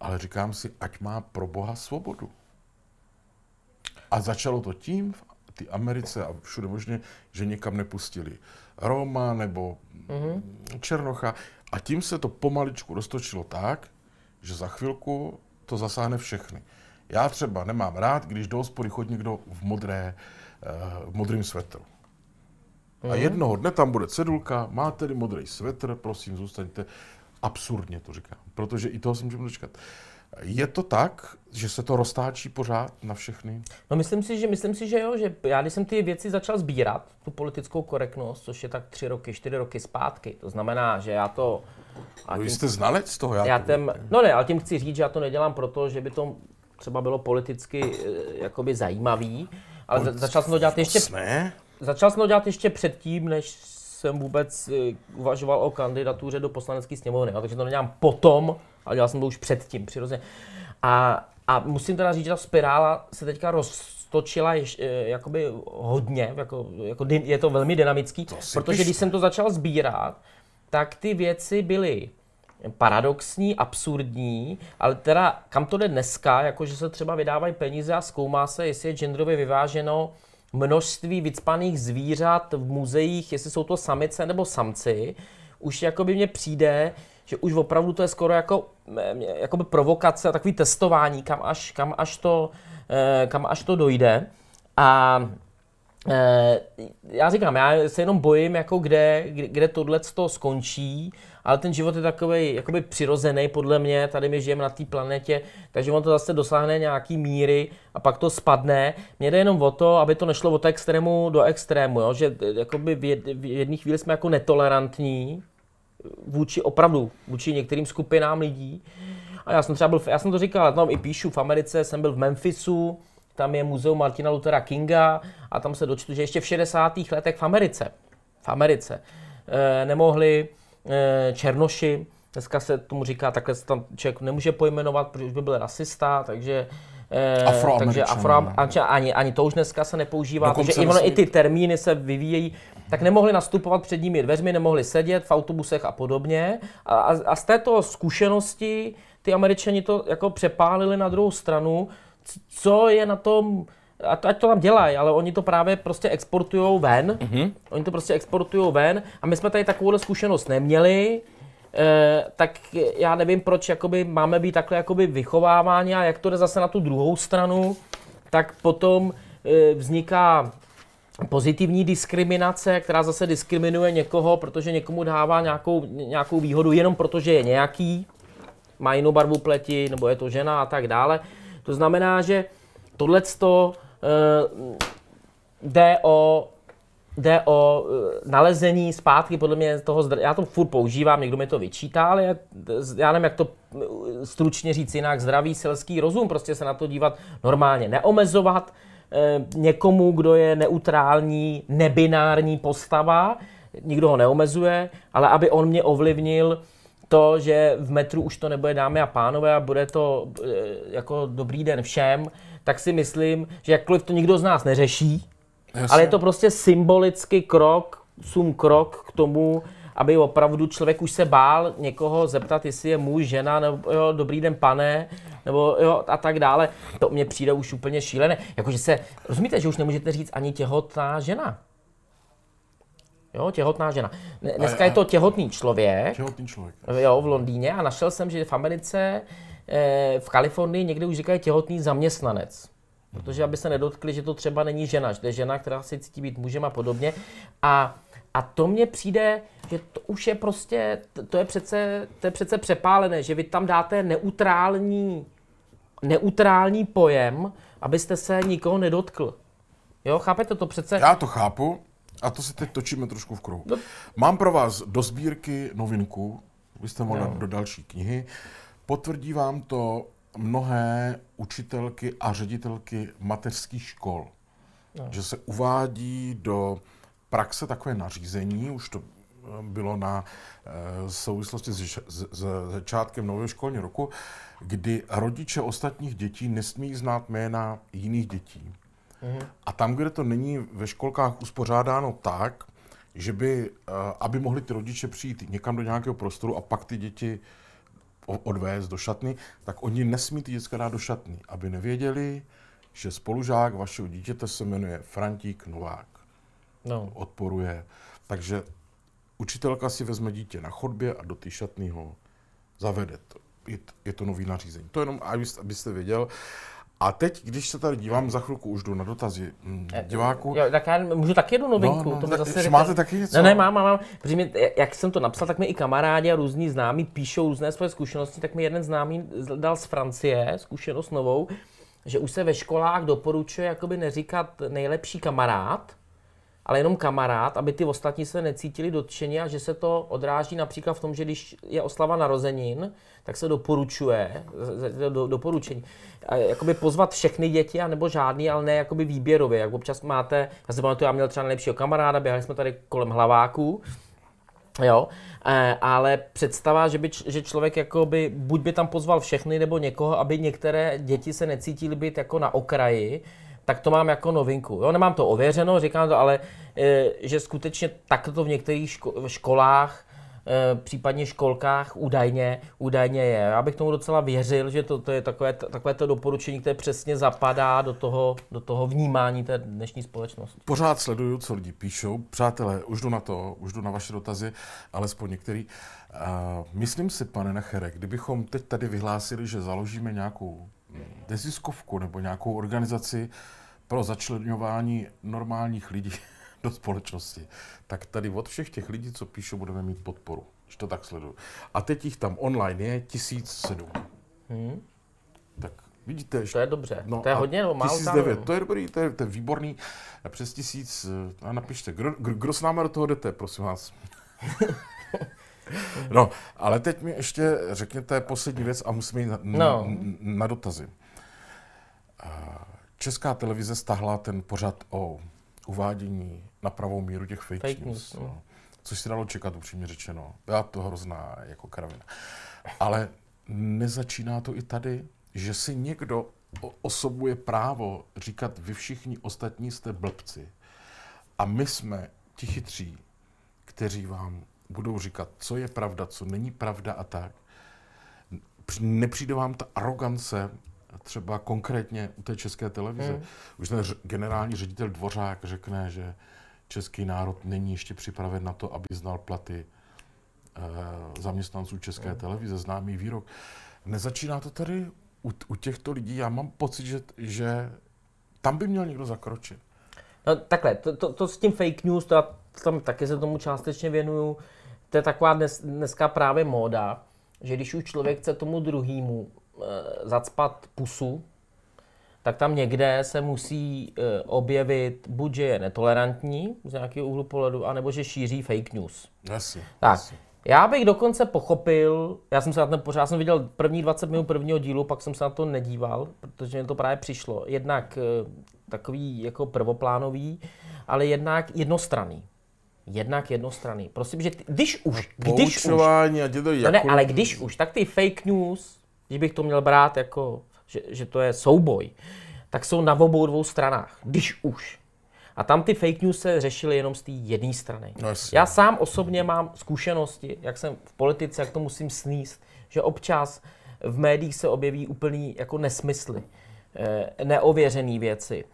ale říkám si, ať má pro Boha svobodu. A začalo to tím v ty Americe a všude možně, že někam nepustili Roma nebo mm-hmm. Černocha. A tím se to pomaličku roztočilo tak, že za chvilku to zasáhne všechny. Já třeba nemám rád, když do hospody chodí někdo v, modré, uh, v modrým svetru. Mm-hmm. A jednoho dne tam bude cedulka, má tedy modrý svetr, prosím, zůstaňte. Absurdně to říkám, protože i toho si můžeme dočkat. Je to tak, že se to roztáčí pořád na všechny? No myslím si, že, myslím si, že jo, že já když jsem ty věci začal sbírat, tu politickou korektnost, což je tak tři roky, čtyři roky zpátky, to znamená, že já to... A no, tím, jste znalec z toho? Já, já tím, no ne, ale tím chci říct, že já to nedělám proto, že by to třeba bylo politicky eh, jakoby zajímavý, ale Politick... začal jsem to dělat ještě... Ne? Začal jsem to dělat ještě předtím, než jsem vůbec eh, uvažoval o kandidatuře do poslanecké sněmovny, takže to nedělám potom, ale dělal jsem to už předtím, přirozeně. A, a musím teda říct, že ta spirála se teďka roztočila ješ, eh, jakoby hodně, jako, jako je to velmi dynamický, to protože když jsem to začal sbírat, tak ty věci byly paradoxní, absurdní, ale teda kam to jde dneska, jakože se třeba vydávají peníze a zkoumá se, jestli je genderově vyváženo množství vycpaných zvířat v muzeích, jestli jsou to samice nebo samci, už jako by mně přijde, že už opravdu to je skoro jako jakoby provokace takový testování, kam až, kam až, to, eh, kam až to dojde. A eh, já říkám, já se jenom bojím, jako kde, kde tohle to skončí, ale ten život je takový jakoby přirozený podle mě, tady my žijeme na té planetě, takže on to zase dosáhne nějaký míry a pak to spadne. Mně jde jenom o to, aby to nešlo od extrému do extrému, jo? že jakoby v jedné chvíli jsme jako netolerantní vůči opravdu, vůči některým skupinám lidí. A já jsem třeba byl, já jsem to říkal, tam i píšu, v Americe jsem byl v Memphisu, tam je muzeum Martina Luthera Kinga a tam se dočtu, že ještě v 60. letech v Americe, v Americe, eh, nemohli Eh, černoši, dneska se tomu říká, takhle se tam člověk nemůže pojmenovat, protože už by byl rasista, takže eh, takže afro, ani, ani to už dneska se nepoužívá, Dokonce takže i, i ty termíny se vyvíjejí, tak nemohli nastupovat před nimi dveřmi, nemohli sedět v autobusech a podobně. A, a, a z této zkušenosti ty američani to jako přepálili na druhou stranu, co je na tom ať to tam dělají, ale oni to právě prostě exportují ven. Mm-hmm. Oni to prostě exportují ven a my jsme tady takovou zkušenost neměli. E, tak já nevím, proč jakoby máme být takhle jakoby vychováváni a jak to jde zase na tu druhou stranu, tak potom e, vzniká pozitivní diskriminace, která zase diskriminuje někoho, protože někomu dává nějakou, nějakou výhodu jenom protože je nějaký, má jinou barvu pleti, nebo je to žena a tak dále. To znamená, že tohle uh, jde o jde o uh, nalezení zpátky, podle mě toho, zdra... já to furt používám, někdo mi to vyčítá, ale já, já nevím, jak to eh, stručně říct jinak, zdravý selský rozum, prostě se na to dívat normálně, neomezovat uh, někomu, kdo je neutrální, nebinární postava, nikdo ho neomezuje, ale aby on mě ovlivnil to, že v metru už to nebude dámy a pánové a bude to uh, jako dobrý den všem, tak si myslím, že jakkoliv to nikdo z nás neřeší, Jasně. ale je to prostě symbolický krok, sum krok k tomu, aby opravdu člověk už se bál někoho zeptat, jestli je muž, žena, nebo jo, dobrý den pane, nebo jo, a tak dále. To mně přijde už úplně šílené. Jakože se, rozumíte, že už nemůžete říct ani těhotná žena. Jo, těhotná žena. Dneska je to těhotný člověk. Těhotný člověk. Jo, v Londýně a našel jsem, že v Americe, eh, v Kalifornii někdy už říkají těhotný zaměstnanec. Protože aby se nedotkli, že to třeba není žena, že to je žena, která si cítí být mužem a podobně. A, a to mně přijde, že to už je prostě, to je přece, to je přece přepálené, že vy tam dáte neutrální, neutrální pojem, abyste se nikoho nedotkl. Jo, chápete to přece? Já to chápu a to se teď točíme trošku v kruhu. No. Mám pro vás do sbírky novinku, vy jste mohli no. do další knihy. Potvrdí vám to mnohé učitelky a ředitelky mateřských škol, no. že se uvádí do praxe takové nařízení, už to eh, bylo na e, souvislosti s, s, s začátkem nového školního roku, kdy rodiče ostatních dětí nesmí znát jména jiných dětí. Mm-hmm. A tam, kde to není ve školkách uspořádáno tak, že by, eh, aby mohli ty rodiče přijít někam do nějakého prostoru a pak ty děti odvést do šatny, tak oni nesmí ty děcka dát do šatny, aby nevěděli, že spolužák vašeho dítěte se jmenuje Frantík Novák. No. Odporuje. Takže učitelka si vezme dítě na chodbě a do té šatny ho zavede. Je, je to nový nařízení. To jenom, abyste věděl. A teď, když se tady dívám, za chvilku už jdu na dotazy hm, diváků. Jo, tak já můžu taky jednu novinku. No, no, to zase máte taky něco? Ne, ne, mám, mám, mám. Protože mi, jak jsem to napsal, tak mi i kamarádi a různí známí píšou různé svoje zkušenosti, tak mi jeden známý dal z Francie zkušenost novou, že už se ve školách doporučuje jakoby neříkat nejlepší kamarád, ale jenom kamarád, aby ty ostatní se necítili dotčeni a že se to odráží například v tom, že když je oslava narozenin, tak se doporučuje, do, doporučení, jakoby pozvat všechny děti, anebo žádný, ale ne jakoby výběrově, jak občas máte, já si pamatuju, já měl třeba nejlepšího kamaráda, běhali jsme tady kolem hlaváků, Jo, e, ale představa, že, by, že člověk jakoby, buď by tam pozval všechny nebo někoho, aby některé děti se necítily být jako na okraji, tak to mám jako novinku. Jo, nemám to ověřeno, říkám to, ale e, že skutečně takto to v některých ško- školách, e, případně školkách údajně, údajně je. Já bych tomu docela věřil, že to, to je takové, takové to doporučení, které přesně zapadá do toho, do toho vnímání té dnešní společnosti. Pořád sleduju, co lidi píšou. Přátelé, už jdu na to, už jdu na vaše dotazy, alespoň některý. Uh, myslím si, pane Nechere, kdybychom teď tady vyhlásili, že založíme nějakou neziskovku nebo nějakou organizaci pro začlenování normálních lidí do společnosti, tak tady od všech těch lidí, co píšou, budeme mít podporu. Když to tak sleduju. A teď jich tam online je 1007. Hmm. Tak vidíte, to je dobře. No, to je hodně nebo málo 1009, to je dobrý, to je, to je výborný. A přes tisíc, a napište, kdo, kdo s náma do toho jdete, prosím vás. No, ale teď mi ještě řekněte poslední věc a musíme jít na, no. na, na dotazy. Česká televize stahla ten pořad o uvádění na pravou míru těch fake, fake news. news no. Což si dalo čekat, upřímně řečeno. Já to hrozná jako kravina. Ale nezačíná to i tady, že si někdo osobuje právo říkat, vy všichni ostatní jste blbci. A my jsme ti chytří, kteří vám budou říkat, co je pravda, co není pravda a tak. Nepřijde vám ta arogance třeba konkrétně u té české televize. Hmm. Už ten generální ředitel Dvořák řekne, že český národ není ještě připraven na to, aby znal platy e, zaměstnanců české hmm. televize, známý výrok. Nezačíná to tady u, u těchto lidí. Já mám pocit, že, že tam by měl někdo zakročit. No takhle, to, to, to s tím fake news, to já tam taky se tomu částečně věnuju. To je taková dnes, dneska právě móda, že když už člověk chce tomu druhému zacpat pusu, tak tam někde se musí e, objevit buď, že je netolerantní z nějakého úhlu pohledu, anebo že šíří fake news. Jasně. Tak, jasně. Já bych dokonce pochopil, já jsem se na ten pořád, jsem viděl první 20 minut prvního dílu, pak jsem se na to nedíval, protože mi to právě přišlo. Jednak e, takový jako prvoplánový, ale jednak jednostranný jednak jednostranný. Prosím, že ty, když už, když už, a to jako... ne, ale když už, tak ty fake news, když bych to měl brát jako, že, že to je souboj, tak jsou na obou dvou stranách, když už. A tam ty fake news se řešily jenom z té jedné strany. No, Já sám osobně mám zkušenosti, jak jsem v politice, jak to musím sníst, že občas v médiích se objeví úplný jako nesmysly, eh, neověřené věci.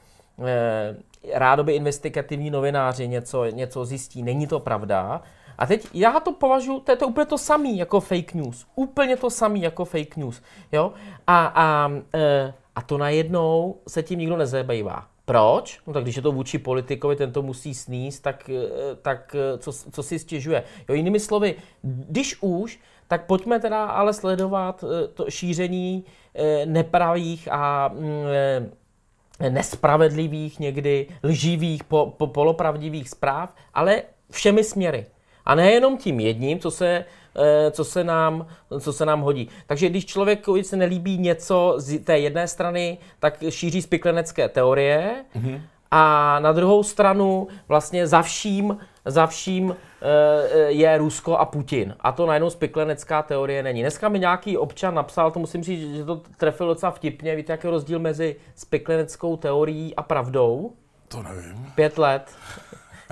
Eh, rádoby investigativní novináři něco, něco zjistí, není to pravda. A teď já to považuji, to je to úplně to samé jako fake news. Úplně to samé jako fake news. Jo? A, a, e, a to najednou se tím nikdo nezabývá. Proč? No tak když je to vůči politikovi, ten to musí sníst, tak, e, tak e, co, co si stěžuje? Jo, jinými slovy, když už, tak pojďme teda ale sledovat to šíření nepravých a mm, nespravedlivých, někdy lživých, po, po, polopravdivých zpráv, ale všemi směry. A nejenom tím jedním, co se, eh, co se, nám, co se nám hodí. Takže když člověk se nelíbí něco z té jedné strany, tak šíří spiklenecké teorie mm-hmm. a na druhou stranu vlastně za vším, za vším eh, je Rusko a Putin. A to najednou spiklenecká teorie není. Dneska mi nějaký občan napsal, to musím říct, že to trefil docela vtipně. Víte, jaký je rozdíl mezi spikleneckou teorií a pravdou? To nevím. Pět let.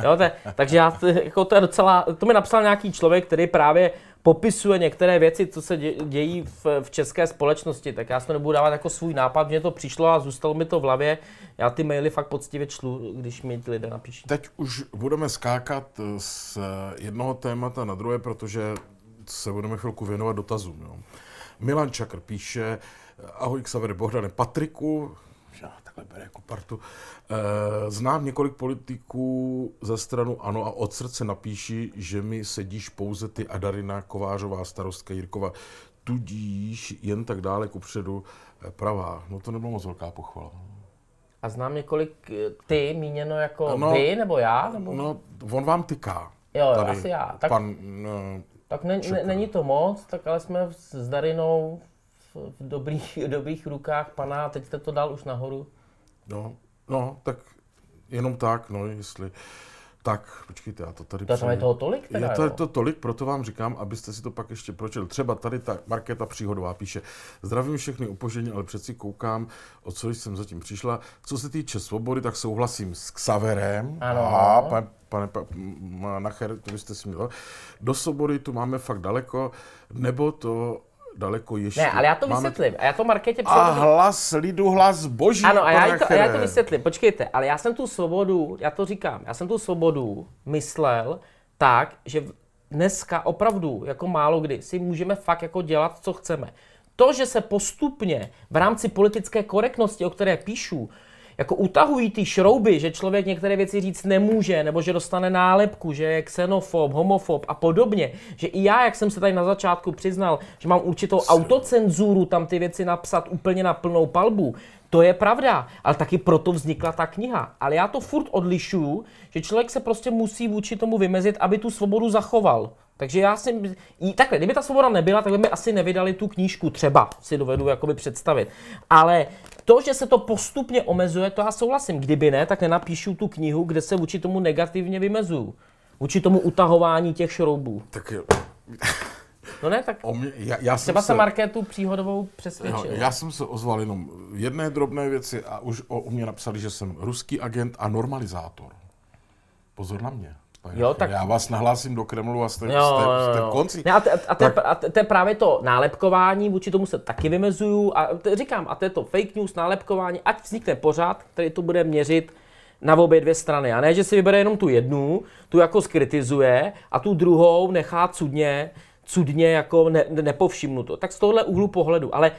Jo, to takže já, jako to je docela, to mi napsal nějaký člověk, který právě popisuje některé věci, co se dějí v, v české společnosti, tak já si to nebudu dávat jako svůj nápad, mně to přišlo a zůstalo mi to v hlavě. Já ty maily fakt poctivě člu, když mi lidé napíší. Teď už budeme skákat z jednoho témata na druhé, protože se budeme chvilku věnovat dotazům. Jo. Milan Čakr píše, ahoj Xaver Bohdane Patriku, takhle bere jako partu. E, znám několik politiků za stranu ANO a od srdce napíši, že mi sedíš pouze ty Adarina, Kovářová, starostka Jirkova, tudíž jen tak dále kupředu eh, pravá. No to nebylo moc velká pochvala. A znám několik eh, ty, míněno jako no, vy nebo já? Nebo... No, on vám tyká. Jo, tady, asi já. Tak, pan, no, tak ne, ne, není to moc, tak ale jsme s Darinou v dobrých, dobrých rukách pana, teď jste to dal už nahoru. No, no, tak jenom tak, no, jestli... Tak, počkejte, já to tady... To je toho tolik teda, Je to, to tolik, proto vám říkám, abyste si to pak ještě pročil. Třeba tady ta Markéta Příhodová píše, zdravím všechny upožení, ale přeci koukám, o co jsem zatím přišla. Co se týče svobody, tak souhlasím s Xaverem. Ano. Aha, pane, pane, pane Nacher, to byste si měl. Do svobody tu máme fakt daleko, nebo to daleko ještě. Ne, ale já to Máme... vysvětlím. A já to Markétě A hlas lidu, hlas boží. Ano, a já, to, a já to vysvětlím. Počkejte, ale já jsem tu svobodu, já to říkám, já jsem tu svobodu myslel tak, že dneska opravdu, jako málo kdy, si můžeme fakt jako dělat, co chceme. To, že se postupně v rámci politické korektnosti, o které píšu, jako utahují ty šrouby, že člověk některé věci říct nemůže, nebo že dostane nálepku, že je xenofob, homofob a podobně. Že i já, jak jsem se tady na začátku přiznal, že mám určitou autocenzuru tam ty věci napsat úplně na plnou palbu, to je pravda, ale taky proto vznikla ta kniha. Ale já to furt odlišuju, že člověk se prostě musí vůči tomu vymezit, aby tu svobodu zachoval. Takže já si, takhle, kdyby ta svoboda nebyla, tak by mi asi nevydali tu knížku, třeba si dovedu jakoby představit. Ale to, že se to postupně omezuje, to já souhlasím. Kdyby ne, tak nenapíšu tu knihu, kde se vůči tomu negativně vymezuju. Vůči tomu utahování těch šroubů. Tak jo. No ne, tak o mě, já, já třeba se Markétu příhodovou přesvědčil. Jo, já jsem se ozval jenom jedné drobné věci a už o, o mě napsali, že jsem ruský agent a normalizátor. Pozor na mě. Jo, tak... Já vás nahlásím do Kremlu a jste, jo, jste, jste v konci. Ne, a, te, a, te, tak... a to je právě to nálepkování, vůči tomu se taky vymezuju. A te, říkám, a to je to fake news, nálepkování, ať vznikne pořád, který to bude měřit na obě dvě strany. A ne, že si vybere jenom tu jednu, tu jako skritizuje a tu druhou nechá cudně, cudně jako ne, nepovšimnuto. Tak z tohle úhlu pohledu. Ale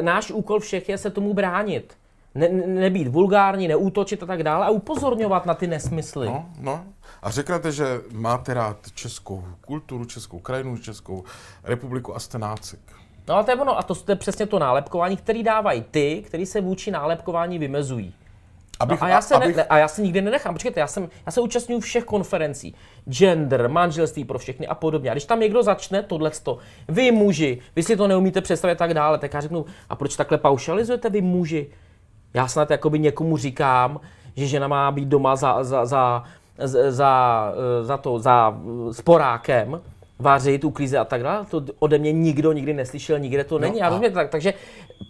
náš úkol všech je se tomu bránit. Ne, nebýt vulgární, neútočit a tak dále a upozorňovat na ty nesmysly. No, no. A řeknete, že máte rád českou kulturu, českou krajinu, českou republiku a jste nácek. No a to je ono, a to je přesně to nálepkování, který dávají ty, kteří se vůči nálepkování vymezují. Abych, no a, já se abych... ne, a já se nikdy nenechám. Počkejte, já, jsem, já se účastňuji všech konferencí. Gender, manželství pro všechny a podobně. A když tam někdo začne tohleto, vy muži, vy si to neumíte představit tak dále, tak já řeknu, a proč takhle paušalizujete vy muži? Já snad jakoby někomu říkám, že žena má být doma za, za, za, za, za to, za sporákem, vařit, uklízet a tak dále. To ode mě nikdo nikdy neslyšel, nikde to no není. No, Já rozumím, tak, takže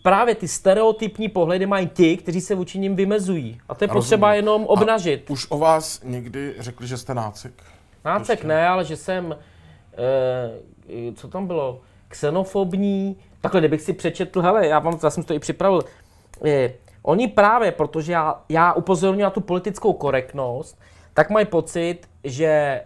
právě ty stereotypní pohledy mají ti, kteří se vůči nim vymezují. A to je potřeba rozumím. jenom obnažit. A už o vás někdy řekli, že jste nácek? Nácek ne, ale že jsem, eh, co tam bylo, xenofobní. Takhle, kdybych si přečetl, hele, já, vám, já jsem to i připravil, eh, oni právě, protože já, já upozorňuji na tu politickou korektnost, tak mají pocit, že e,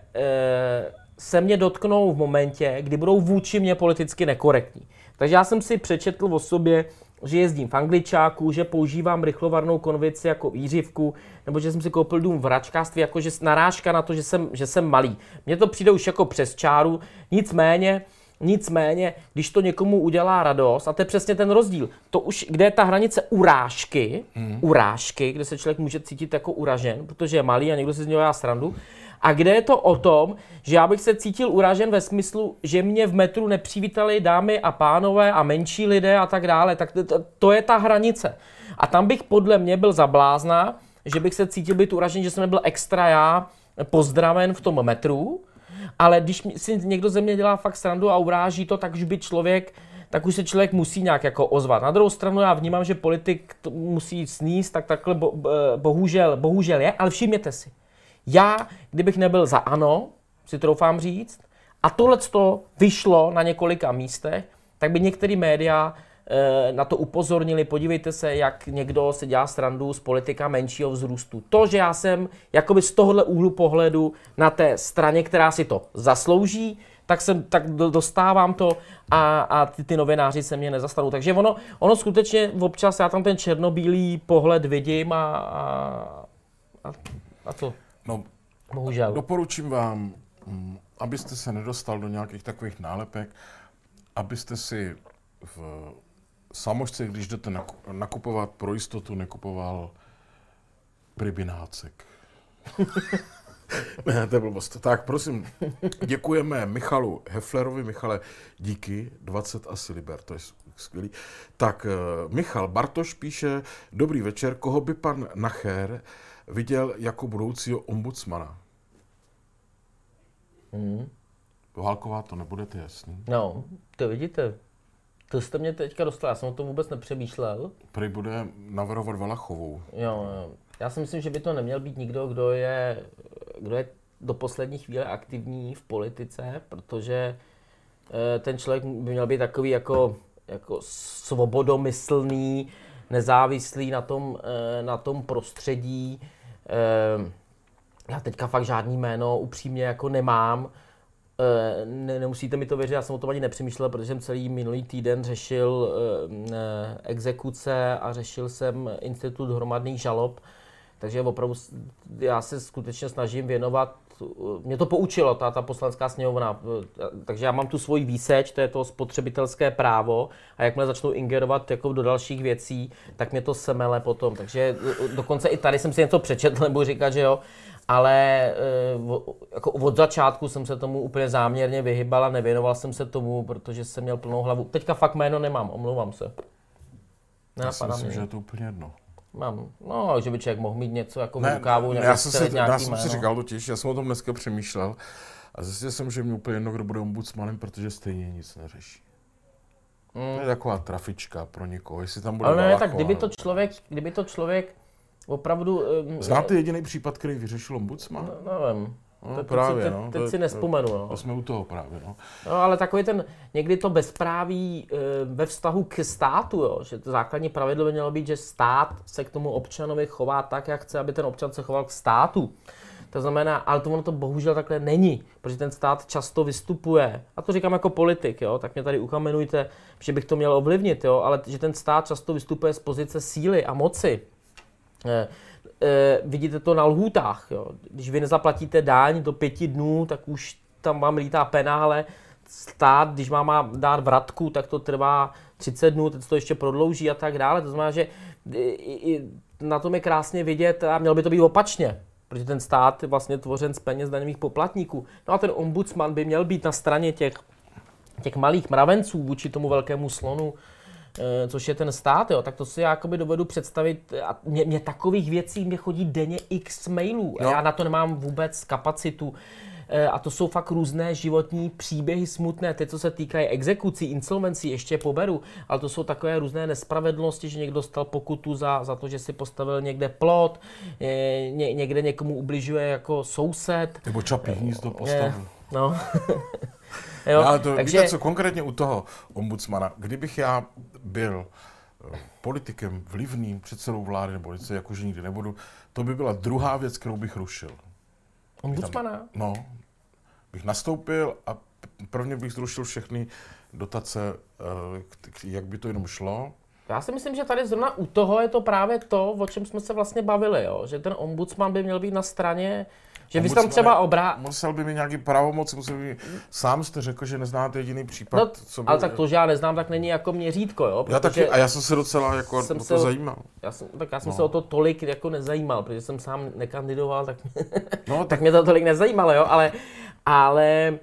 se mě dotknou v momentě, kdy budou vůči mě politicky nekorektní. Takže já jsem si přečetl o sobě, že jezdím v angličáku, že používám rychlovarnou konvici jako výřivku, nebo že jsem si koupil dům v račkářství, jako že narážka na to, že jsem, že jsem malý. Mně to přijde už jako přes čáru, nicméně, Nicméně, když to někomu udělá radost, a to je přesně ten rozdíl, to už, kde je ta hranice urážky, hmm. urážky, kde se člověk může cítit jako uražen, protože je malý a někdo si z něho dělá srandu, a kde je to o tom, že já bych se cítil uražen ve smyslu, že mě v metru nepřivítali dámy a pánové a menší lidé a tak dále, tak to, to je ta hranice. A tam bych podle mě byl zablázna, že bych se cítil být uražen, že jsem nebyl extra já pozdraven v tom metru, ale když si někdo ze mě dělá fakt srandu a uráží to, tak už by člověk, tak už se člověk musí nějak jako ozvat. Na druhou stranu já vnímám, že politik to musí sníst, tak takhle bo, bohužel, bohužel je, ale všimněte si. Já, kdybych nebyl za ANO, si troufám říct, a tohle to vyšlo na několika místech, tak by některé média na to upozornili, podívejte se, jak někdo se dělá srandu z politika menšího vzrůstu. To, že já jsem jakoby z tohohle úhlu pohledu na té straně, která si to zaslouží, tak, jsem, tak dostávám to a, a ty, ty novináři se mě nezastanou. Takže ono, ono skutečně občas já tam ten černobílý pohled vidím a, a, a, a co? No, Bohužel. Doporučím vám, mm, abyste se nedostal do nějakých takových nálepek, abyste si v samožce, když jdete nakupovat pro jistotu, nekupoval pribinácek. ne, to je blbost. Tak, prosím, děkujeme Michalu Heflerovi. Michale, díky, 20 asi liber, to je skvělý. Tak, eh, Michal Bartoš píše, dobrý večer, koho by pan Nacher viděl jako budoucího ombudsmana? Hmm. Válková to nebude, to jasný. No, to vidíte. To jste mě teďka dostal, já jsem o tom vůbec nepřemýšlel. Prý bude navrhovat Valachovou. Jo, jo. Já si myslím, že by to neměl být nikdo, kdo je, kdo je do poslední chvíle aktivní v politice, protože eh, ten člověk by měl být takový jako, jako svobodomyslný, nezávislý na tom, eh, na tom prostředí. Eh, já teďka fakt žádný jméno upřímně jako nemám, ne, nemusíte mi to věřit, já jsem o tom ani nepřemýšlel, protože jsem celý minulý týden řešil e, exekuce a řešil jsem institut hromadných žalob, takže opravdu já se skutečně snažím věnovat, mě to poučilo, ta, ta poslanská sněmovna, takže já mám tu svoji výseč, to je to spotřebitelské právo a jakmile začnu ingerovat jako do dalších věcí, tak mě to semele potom, takže dokonce i tady jsem si něco přečetl, nebo říkat, že jo, ale eh, jako od začátku jsem se tomu úplně záměrně vyhybal a nevěnoval jsem se tomu, protože jsem měl plnou hlavu. Teďka fakt jméno nemám, omlouvám se. Já si myslím, mě. že je to úplně jedno. Mám, no, že by člověk mohl mít něco jako ne, v rukávu, ne, já jsem, si, já jsem si říkal totiž, já jsem o tom dneska přemýšlel a zjistil jsem, že mě úplně jedno, kdo bude ombudsmanem, protože stejně nic neřeší. Mm. To je taková trafička pro někoho, jestli tam bude Ale ne, tak kdyby to člověk, kdyby to člověk Opravdu... Um, Znáte jediný případ, který vyřešil ombudsman? No, nevím. No, to, právě, teď, no. Teď, teď si nespomenu, no. To jsme u toho právě, no. No, ale takový ten, někdy to bezpráví e, ve vztahu k státu, jo, že to základní pravidlo by mělo být, že stát se k tomu občanovi chová tak, jak chce, aby ten občan se choval k státu. To znamená, ale to ono to bohužel takhle není, protože ten stát často vystupuje, a to říkám jako politik, jo, tak mě tady ukamenujte, že bych to měl ovlivnit, jo, ale že ten stát často vystupuje z pozice síly a moci. Eh, eh, vidíte to na lhůtách. Jo. Když vy nezaplatíte dáň do pěti dnů, tak už tam vám lítá penále. Stát, když má, má dát vratku, tak to trvá 30 dnů, teď to ještě prodlouží a tak dále. To znamená, že na tom je krásně vidět a mělo by to být opačně, protože ten stát je vlastně tvořen z peněz daňových poplatníků. No a ten ombudsman by měl být na straně těch, těch malých mravenců vůči tomu velkému slonu, což je ten stát, jo, tak to si já jakoby dovedu představit. A mě, mě takových věcí mě chodí denně x mailů. A já na to nemám vůbec kapacitu. Eh, a to jsou fakt různé životní příběhy smutné, ty, co se týkají exekucí, insolvencí, ještě poberu, ale to jsou takové různé nespravedlnosti, že někdo dostal pokutu za, za to, že si postavil někde plot, ně, někde někomu ubližuje jako soused. Nebo čapí hnízdo postavil. No. jo, ale to, Takže... víte co, konkrétně u toho ombudsmana, kdybych já byl politikem vlivným, předsedou vlády nebo něco, jakože nikdy nebudu, to by byla druhá věc, kterou bych rušil. Ombudsmana? No, bych nastoupil a prvně bych zrušil všechny dotace, eh, jak by to jenom šlo. Já si myslím, že tady zrovna u toho je to právě to, o čem jsme se vlastně bavili, jo? že ten ombudsman by měl být na straně že vy tam třeba obrá... Musel by mít nějaký pravomoc, musel by... Sám jste řekl, že neznáte jediný případ, no, co by... Ale tak to, že já neznám, tak není jako měřítko, jo? Já taky, a já jsem se docela jako jsem o to se, zajímal. Já jsem, tak já jsem no. se o to tolik jako nezajímal, protože jsem sám nekandidoval, tak, no, tak... tak mě to tolik nezajímalo, jo? Ale, ale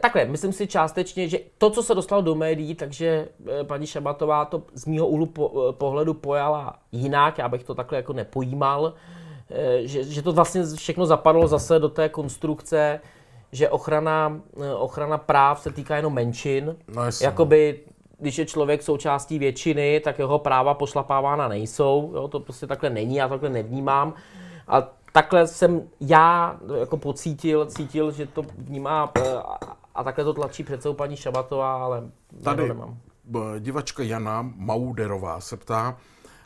Takhle, myslím si částečně, že to, co se dostalo do médií, takže eh, paní Šabatová to z mýho úhlu pohledu pojala jinak, já bych to takhle jako nepojímal, eh, že, že to vlastně všechno zapadlo zase do té konstrukce, že ochrana, ochrana práv se týká jenom menšin. No jasně. Jakoby, když je člověk součástí většiny, tak jeho práva pošlapávána nejsou. Jo, to prostě takhle není, já takhle nevnímám. A takhle jsem já jako pocítil, cítil, že to vnímá eh, a takhle to tlačí před sebou paní Šabatová, ale Tady nemám. divačka Jana Mauderová se ptá,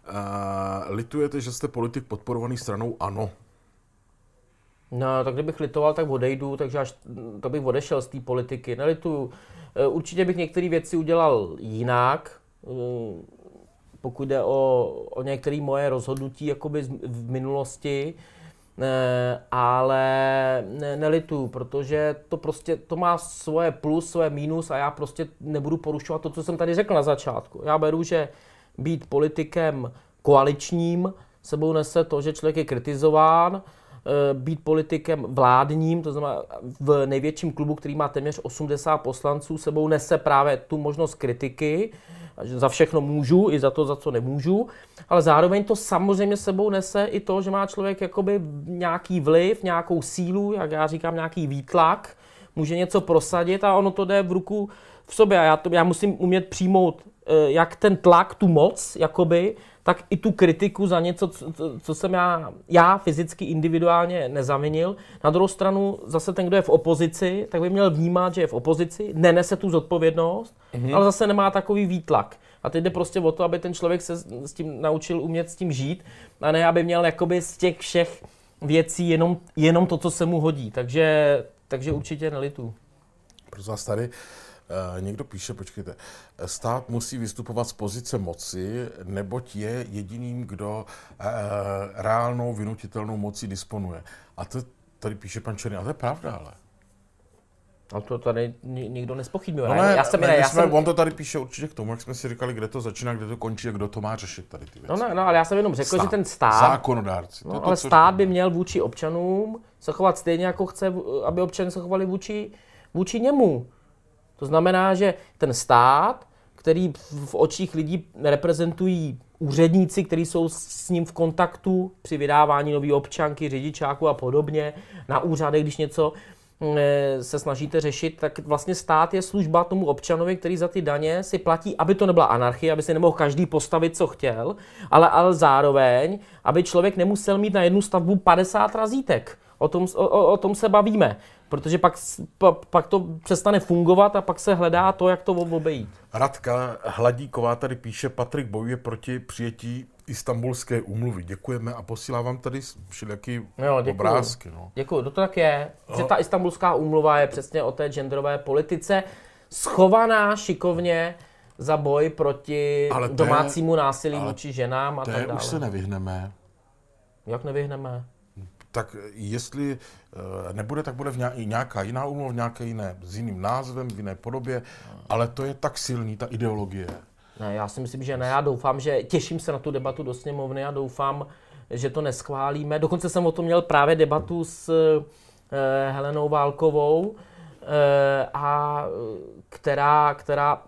uh, litujete, že jste politik podporovaný stranou ANO? No, tak kdybych litoval, tak odejdu, takže až to bych odešel z té politiky. Nelituju. Eh, určitě bych některé věci udělal jinak, pokud jde o, o některé moje rozhodnutí jakoby v minulosti. Eh, ale ne, nelitu, protože to prostě to má svoje plus, svoje minus a já prostě nebudu porušovat to, co jsem tady řekl na začátku. Já beru, že být politikem koaličním sebou nese to, že člověk je kritizován, eh, být politikem vládním, to znamená v největším klubu, který má téměř 80 poslanců, sebou nese právě tu možnost kritiky, že za všechno můžu, i za to, za co nemůžu, ale zároveň to samozřejmě sebou nese i to, že má člověk jakoby nějaký vliv, nějakou sílu, jak já říkám, nějaký výtlak, může něco prosadit a ono to jde v ruku v sobě. A já, to, já musím umět přijmout jak ten tlak, tu moc, jakoby, tak i tu kritiku za něco, co, co jsem já, já fyzicky individuálně nezavinil. Na druhou stranu zase ten, kdo je v opozici, tak by měl vnímat, že je v opozici, nenese tu zodpovědnost, mm-hmm. ale zase nemá takový výtlak. A teď jde prostě o to, aby ten člověk se s tím naučil umět s tím žít, a ne aby měl jakoby z těch všech věcí jenom, jenom to, co se mu hodí. Takže, takže určitě nelitu. Pro vás tady Eh, někdo píše, počkejte, stát musí vystupovat z pozice moci, neboť je jediným, kdo eh, reálnou vynutitelnou mocí disponuje. A to tady píše pan Černý, a to je pravda, ale. A to tady nikdo nespochybňuje. No ne, já jsem, ne, ne, já jsme, jsem... On to tady píše určitě k tomu, jak jsme si říkali, kde to začíná, kde to končí a kdo to má řešit tady ty věci. No, no, no ale já jsem jenom řekl, stát. že ten stát... Zákonodárci. No, to, ale to, stát by měl vůči občanům se chovat stejně, jako chce, aby občané se chovali vůči, vůči němu. To znamená, že ten stát, který v očích lidí reprezentují úředníci, kteří jsou s ním v kontaktu při vydávání nové občanky, řidičáku a podobně, na úřadech, když něco mm, eh, se snažíte řešit, tak vlastně stát je služba tomu občanovi, který za ty daně si platí, aby to nebyla anarchie, aby si nemohl každý postavit, co chtěl, ale, ale zároveň, aby člověk nemusel mít na jednu stavbu 50 razítek. O tom, o, o tom se bavíme protože pak, pa, pak to přestane fungovat a pak se hledá to, jak to obejít. Radka Hladíková tady píše, Patrik bojuje proti přijetí istambulské úmluvy. Děkujeme a posílám vám tady všelijaký jo, obrázky. No. Děkuji, to tak je, že ta istambulská úmluva je přesně o té genderové politice, schovaná šikovně za boj proti ale domácímu násilí vůči ženám a tak dále. už se nevyhneme. Jak nevyhneme? Tak jestli eh, nebude, tak bude v nějaká jiná úmluva, nějaké jiné, s jiným názvem, v jiné podobě, ale to je tak silný, ta ideologie. Ne, já si myslím, že ne. Já doufám, že těším se na tu debatu do sněmovny a doufám, že to neschválíme. Dokonce jsem o tom měl právě debatu s eh, Helenou Válkovou, eh, a která, která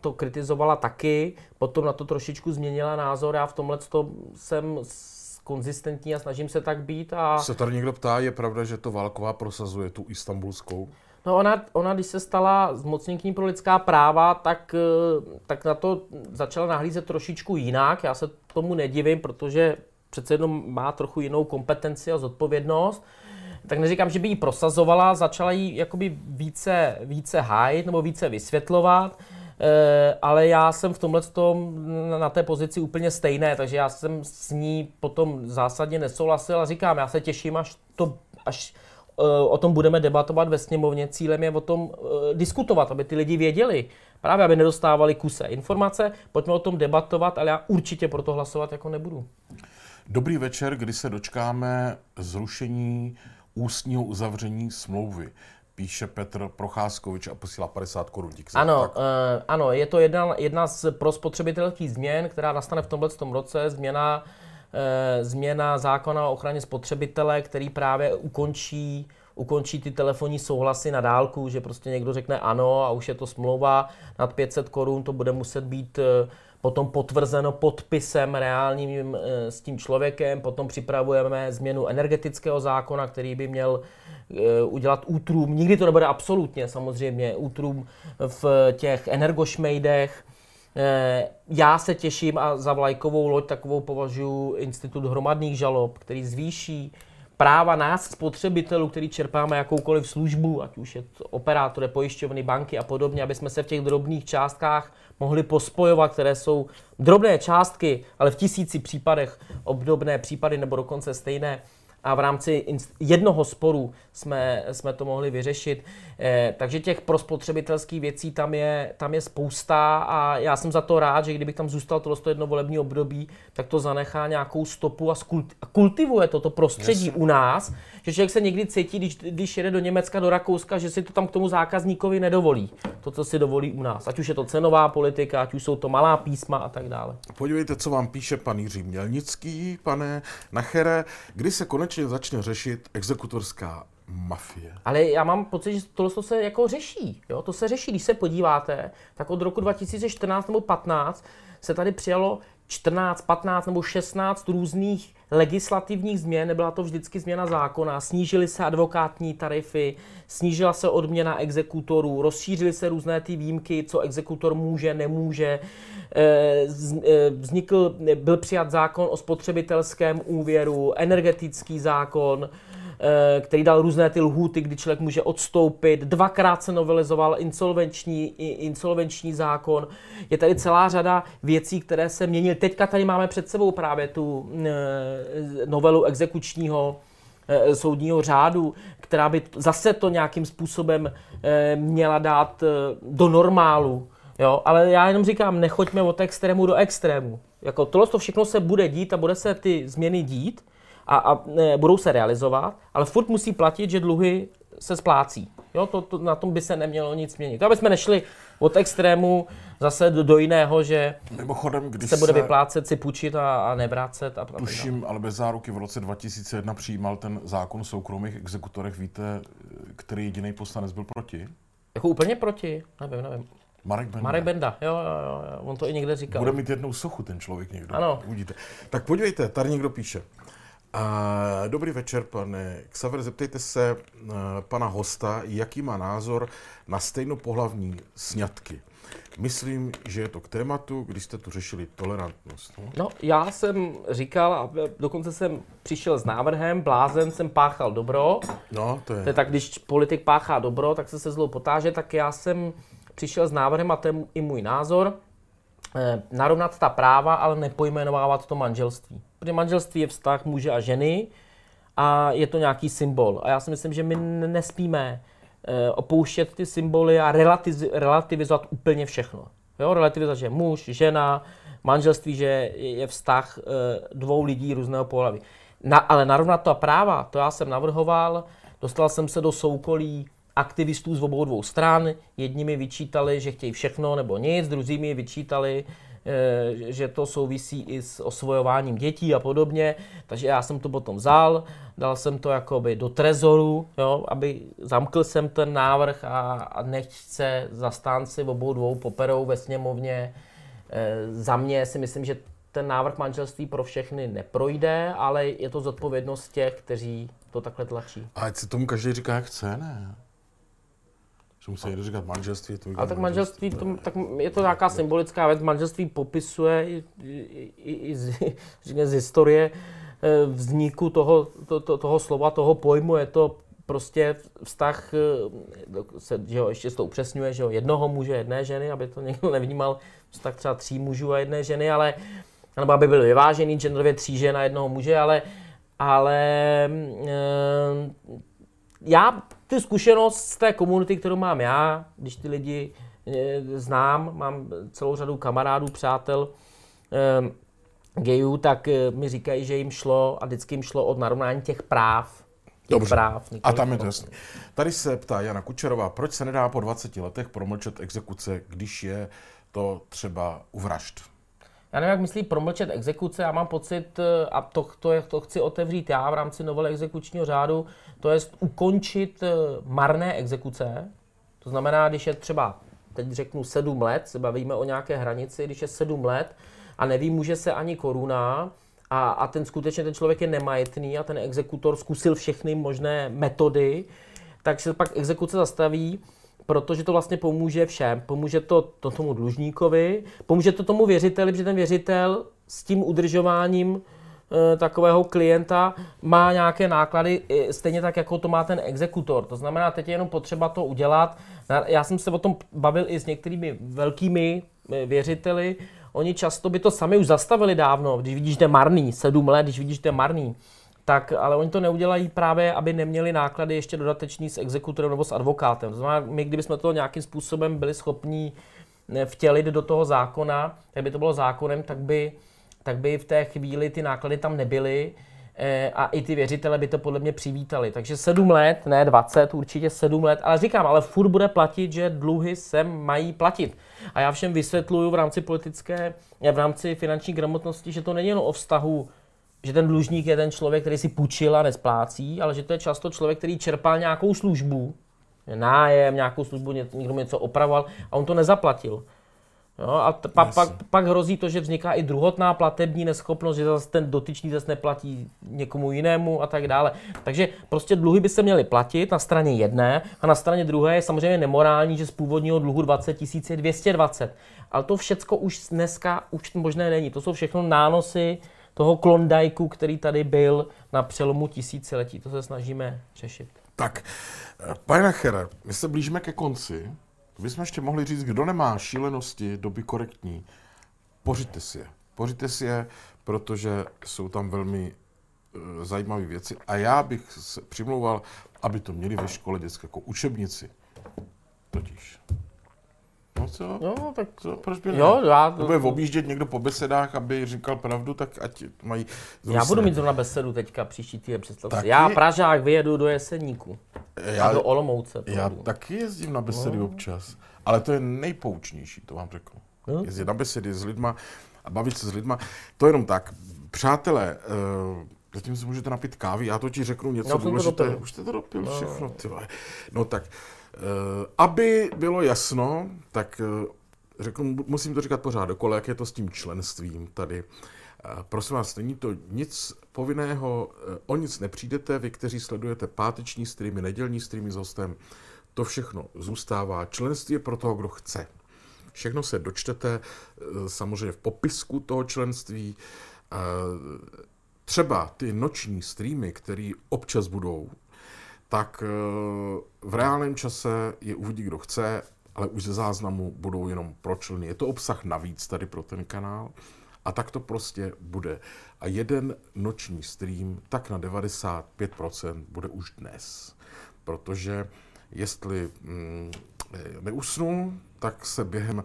to kritizovala taky, potom na to trošičku změnila názor. Já v tomhle jsem konzistentní a snažím se tak být. A... Se tady někdo ptá, je pravda, že to Válková prosazuje tu istambulskou? No ona, ona, když se stala zmocněnkyní pro lidská práva, tak, eh, tak na to začala nahlízet trošičku jinak. Já se tomu nedivím, protože přece jenom má trochu jinou kompetenci a zodpovědnost. Tak neříkám, že by ji prosazovala, začala ji jakoby více, více hájit nebo více vysvětlovat. Eh, ale já jsem v tomhle tom na té pozici úplně stejné, takže já jsem s ní potom zásadně nesouhlasil a říkám, já se těším, až to, až eh, o tom budeme debatovat ve sněmovně. Cílem je o tom eh, diskutovat, aby ty lidi věděli, právě aby nedostávali kuse informace. Pojďme o tom debatovat, ale já určitě pro to hlasovat jako nebudu. Dobrý večer, kdy se dočkáme zrušení ústního uzavření smlouvy píše Petr Procházkovič a posílá 50 korun. Ano, uh, ano, je to jedna, jedna z prospotřebitelských změn, která nastane v tomhle tom roce, změna, uh, změna zákona o ochraně spotřebitele, který právě ukončí ukončí ty telefonní souhlasy na dálku, že prostě někdo řekne ano a už je to smlouva nad 500 korun, to bude muset být uh, potom potvrzeno podpisem reálním s tím člověkem, potom připravujeme změnu energetického zákona, který by měl Eh, udělat útrum, nikdy to nebude absolutně samozřejmě, útrum v těch energošmejdech. Eh, já se těším a za vlajkovou loď takovou považuji institut hromadných žalob, který zvýší práva nás, spotřebitelů, který čerpáme jakoukoliv službu, ať už je to operátory, pojišťovny, banky a podobně, aby jsme se v těch drobných částkách mohli pospojovat, které jsou drobné částky, ale v tisíci případech obdobné případy nebo dokonce stejné a v rámci jednoho sporu jsme, jsme to mohli vyřešit. Eh, takže těch prospotřebitelských věcí tam je, tam je spousta a já jsem za to rád, že kdybych tam zůstal tohle jedno volební období, tak to zanechá nějakou stopu a kultivuje toto prostředí yes. u nás, že člověk se někdy cítí, když, když jede do Německa, do Rakouska, že si to tam k tomu zákazníkovi nedovolí. To, co si dovolí u nás. Ať už je to cenová politika, ať už jsou to malá písma a tak dále. Podívejte, co vám píše pan Jiří Mělnický, pane Nachere, kdy se konečně začne řešit exekutorská mafie. Ale já mám pocit, že tohle se jako řeší. Jo? To se řeší. Když se podíváte, tak od roku 2014 nebo 15 se tady přijalo 14, 15 nebo 16 různých legislativních změn, nebyla to vždycky změna zákona, snížily se advokátní tarify, snížila se odměna exekutorů, rozšířily se různé ty výjimky, co exekutor může, nemůže. Eh, eh, vznikl, byl přijat zákon o spotřebitelském úvěru, energetický zákon, který dal různé ty lhůty, kdy člověk může odstoupit. Dvakrát se novelizoval insolvenční, insolvenční zákon. Je tady celá řada věcí, které se měnily. Teďka tady máme před sebou právě tu eh, novelu exekučního eh, soudního řádu, která by zase to nějakým způsobem měla dát do normálu. Jo, ale já jenom říkám, nechoďme od extrému do extrému. Jako tohle to všechno se bude dít a bude se ty změny dít, a, a ne, budou se realizovat, ale furt musí platit, že dluhy se splácí. Jo, to, to, na tom by se nemělo nic měnit. Aby jsme nešli od extrému zase do, do jiného, že Mimochodem, když se bude vyplácet si půjčit a, a nevrácet. A, tuším, ale bez záruky v roce 2001 přijímal ten zákon o soukromých exekutorech. Víte, který jediný poslanec byl proti? Jako úplně proti? Nevím, nevím. Marek Benda. Marek Benda, jo, jo, jo, on to i někde říkal. Bude mít jednou sochu ten člověk někdo. Ano. Uvidíte. Tak podívejte, tady někdo píše. A, dobrý večer, pane Xaver. Zeptejte se uh, pana hosta, jaký má názor na stejnopohlavní sňatky. Myslím, že je to k tématu, když jste tu řešili tolerantnost. No, no já jsem říkal, a dokonce jsem přišel s návrhem, blázen jsem páchal dobro. No, to je. To je tak, když politik páchá dobro, tak se se zlou potáže, tak já jsem přišel s návrhem, a to je i můj názor, eh, narovnat ta práva, ale nepojmenovávat to manželství. Protože manželství je vztah muže a ženy a je to nějaký symbol. A já si myslím, že my nesmíme eh, opouštět ty symboly a relativizovat úplně všechno. Jo, relativizovat, že muž, žena, manželství, že je vztah eh, dvou lidí různého pohlaví. Na, ale narovnat to práva, to já jsem navrhoval, dostal jsem se do soukolí aktivistů z obou dvou stran. Jedni mi vyčítali, že chtějí všechno nebo nic, druzí mi vyčítali, Eh, že to souvisí i s osvojováním dětí a podobně. Takže já jsem to potom vzal, dal jsem to jakoby do trezoru, jo, aby zamkl jsem ten návrh a, a nechť se zastánci obou dvou poperou ve sněmovně. E, za mě si myslím, že ten návrh manželství pro všechny neprojde, ale je to zodpovědnost těch, kteří to takhle tlačí. A ať se tomu každý říká, jak chce, ne? Že musí někdo říkat manželství. To Ale tak manželství, to, tak je to nějaká symbolická věc. Manželství popisuje i, i, i, z, z historie eh, vzniku toho, to, to, toho slova, toho pojmu. Je to prostě vztah, eh, se, že jo, ještě se to upřesňuje, že jo, jednoho muže, jedné ženy, aby to někdo nevnímal, vztah třeba tří mužů a jedné ženy, ale, nebo aby byl vyvážený genderově tří žen a jednoho muže, ale, ale e, já tu zkušenost z té komunity, kterou mám já, když ty lidi e, znám, mám celou řadu kamarádů, přátel, e, gayů, tak eh, mi říkají, že jim šlo a vždycky jim šlo od narovnání těch práv. Těch Dobře. práv A tam je to jasný. Tady se ptá Jana Kučerová, proč se nedá po 20 letech promlčet exekuce, když je to třeba u vražd? Já nevím, jak myslí promlčet exekuce, já mám pocit, eh, a to, to, to chci otevřít já v rámci novely exekučního řádu, to je ukončit eh, marné exekuce. To znamená, když je třeba, teď řeknu 7 let, se bavíme o nějaké hranici, když je 7 let, a nevymůže se ani koruna a, a ten skutečně ten člověk je nemajetný a ten exekutor zkusil všechny možné metody, tak se pak exekuce zastaví, protože to vlastně pomůže všem. Pomůže to, to tomu dlužníkovi, pomůže to tomu věřiteli, protože ten věřitel s tím udržováním takového klienta má nějaké náklady, stejně tak, jako to má ten exekutor. To znamená, teď je jenom potřeba to udělat. Já jsem se o tom bavil i s některými velkými e, věřiteli, Oni často by to sami už zastavili dávno, když vidíš, že je marný, sedm let, když vidíš, že je marný. Tak, ale oni to neudělají právě, aby neměli náklady ještě dodatečný s exekutorem nebo s advokátem. To znamená, my kdybychom to nějakým způsobem byli schopni eh, vtělit do toho zákona, tak by to bylo zákonem, tak by, tak by v té chvíli ty náklady tam nebyly eh, a i ty věřitele by to podle mě přivítali. Takže sedm let, ne 20, určitě sedm let, ale říkám, ale furt bude platit, že dluhy se mají platit. A já všem vysvětluju v rámci politické, v rámci finanční gramotnosti, že to není jen o vztahu že ten dlužník je ten člověk, který si půjčil a nesplácí, ale že to je často člověk, který čerpal nějakou službu, nájem, nějakou službu, někdo něco opravoval a on to nezaplatil. Jo, a t- pa, pak, pak hrozí to, že vzniká i druhotná platební neschopnost, že zase ten dotyčný zase neplatí někomu jinému a tak dále. Takže prostě dluhy by se měly platit na straně jedné a na straně druhé je samozřejmě nemorální, že z původního dluhu 20 tisíc je 220. Ale to všecko už dneska už možné není. To jsou všechno nánosy toho klondajku, který tady byl na přelomu tisíciletí. To se snažíme řešit. Tak, eh, pane Nachere, my se blížíme ke konci bychom ještě mohli říct, kdo nemá šílenosti doby korektní, pořiďte si je. Pořiďte si je, protože jsou tam velmi uh, zajímavé věci. A já bych se přimlouval, aby to měli ve škole dětské jako učebnici. Totiž. No co? No, tak co? Proč by ne? Jo, já... To bude objíždět někdo po besedách, aby říkal pravdu, tak ať mají... Já budu mít zrovna besedu teďka příští týden, představ Taky... Já Pražák vyjedu do Jeseníku. Já, a do Olomouce. Já taky jezdím na besedy no. občas, ale to je nejpoučnější, to vám řeknu. No. Jezdit na besedy s lidma a bavit se s lidma. To je jenom tak. Přátelé, uh, zatím si můžete napít kávy, já to ti řeknu něco no, důležité. Už jste to dopil no. všechno, ty No tak, uh, aby bylo jasno, tak uh, řeknu, musím to říkat pořád dokola, jak je to s tím členstvím tady. Prosím vás, není to nic povinného, eh, o nic nepřijdete, vy, kteří sledujete páteční streamy, nedělní streamy s hostem, to všechno zůstává. Členství je pro toho, kdo chce. Všechno se dočtete eh, samozřejmě v popisku toho členství. Eh, třeba ty noční streamy, které občas budou, tak v reálném čase je uvidí, kdo chce, ale už ze záznamu budou jenom pro členy. Je to obsah navíc tady pro ten kanál. A tak to prostě bude. A jeden noční stream tak na 95% bude už dnes. Protože jestli mm, neusnu, tak se během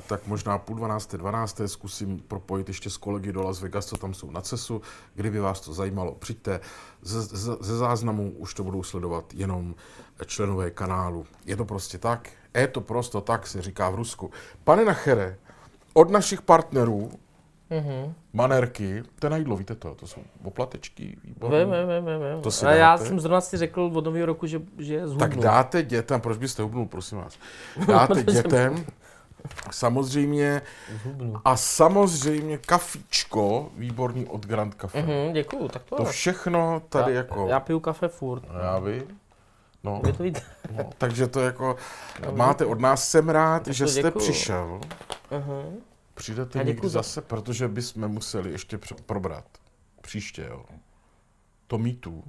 tak možná půl dvanácté, dvanácté zkusím propojit ještě s kolegy do Las Vegas, co tam jsou na CESu. Kdyby vás to zajímalo, přijďte. Ze, ze, ze záznamu už to budou sledovat jenom členové kanálu. Je to prostě tak? Je to prostě tak, se říká v Rusku. Pane Nachere, od našich partnerů Mm-hmm. Manerky, to je na jídlo, víte to, to jsou oplatečky, výborné. Vím, vím, vím, vím. To si A já jsem zrovna si řekl od nového roku, že, že zhubnu. Tak dáte dětem, proč byste hubnul, prosím vás. Dáte dětem, samozřejmě, zhubnu. a samozřejmě kafičko, výborný od Grand Cafe. Mm-hmm, děkuju, tak to To všechno tady já, jako... Já piju kafe furt. Já vím. No, to no, takže to jako, no, máte od nás, jsem rád, že jste děkuju. přišel. Uh-huh. Přijdete někdy zase, protože bychom museli ještě probrat. Příště, jo. To mýtu.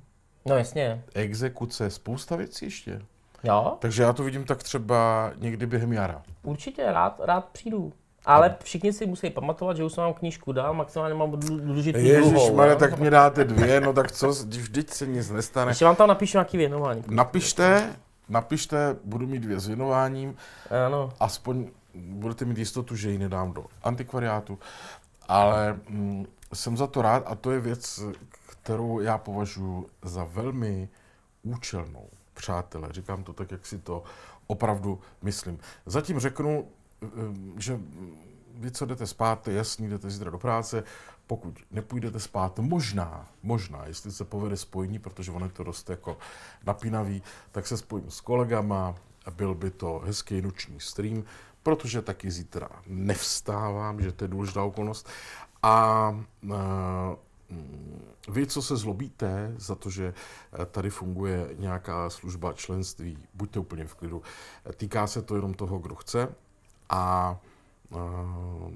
No jasně. exekuce, spousta věcí ještě. Jo, Takže já to vidím tak třeba někdy během jara. určitě, rád, rád přijdu. Ale všichni si musí pamatovat, že už jsem vám knížku dal, maximálně mám důležitý Ježíš, jo. tak mi dáte dvě, no tak co, když vždyť se nic nestane. Ještě vám tam napíšu nějaký věnování. Napište, napište, budu mít dvě s věnováním, Ano, aspoň budete mít jistotu, že ji nedám do antikvariátu, ale mm, jsem za to rád a to je věc, kterou já považuji za velmi účelnou. Přátelé, říkám to tak, jak si to opravdu myslím. Zatím řeknu, eh, že vy, co jdete spát, je jasný, jdete zítra do práce, pokud nepůjdete spát, možná, možná, jestli se povede spojení, protože ono je to dost jako napínavý, tak se spojím s kolegama, byl by to hezký noční stream, protože taky zítra nevstávám, že to je důležitá okolnost. A uh, vy, co se zlobíte za to, že eh, tady funguje nějaká služba členství, buďte úplně v klidu. Týká se to jenom toho, kdo chce. A, uh,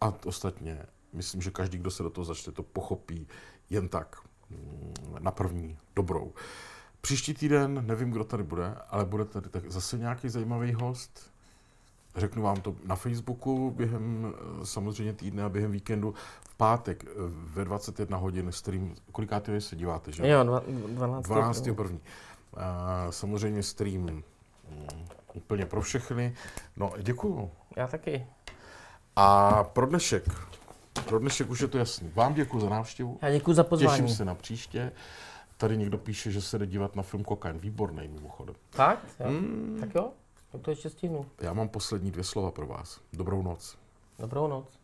a ostatně, myslím, že každý, kdo se do toho začne, to pochopí jen tak mm, na první dobrou. Příští týden, nevím, kdo tady bude, ale bude tady tak zase nějaký zajímavý host. Řeknu vám to na Facebooku během eh, samozřejmě týdne a během víkendu. V pátek eh, ve 21 hodin stream, kolikátý se díváte, že? jo, dva- 12. 12. první. A samozřejmě stream mm, úplně pro všechny. No, děkuju. Já taky. A pro dnešek, pro dnešek už je to jasný. Vám děkuji za návštěvu. Já děkuji za pozvání. Těším se na příště. Tady někdo píše, že se jde dívat na film Kokain. Výborný mimochodem. Tak? Jo. Hmm, Tak jo, tak to ještě stihnu. já mám poslední dvě slova pro vás. Dobrou noc. Dobrou noc.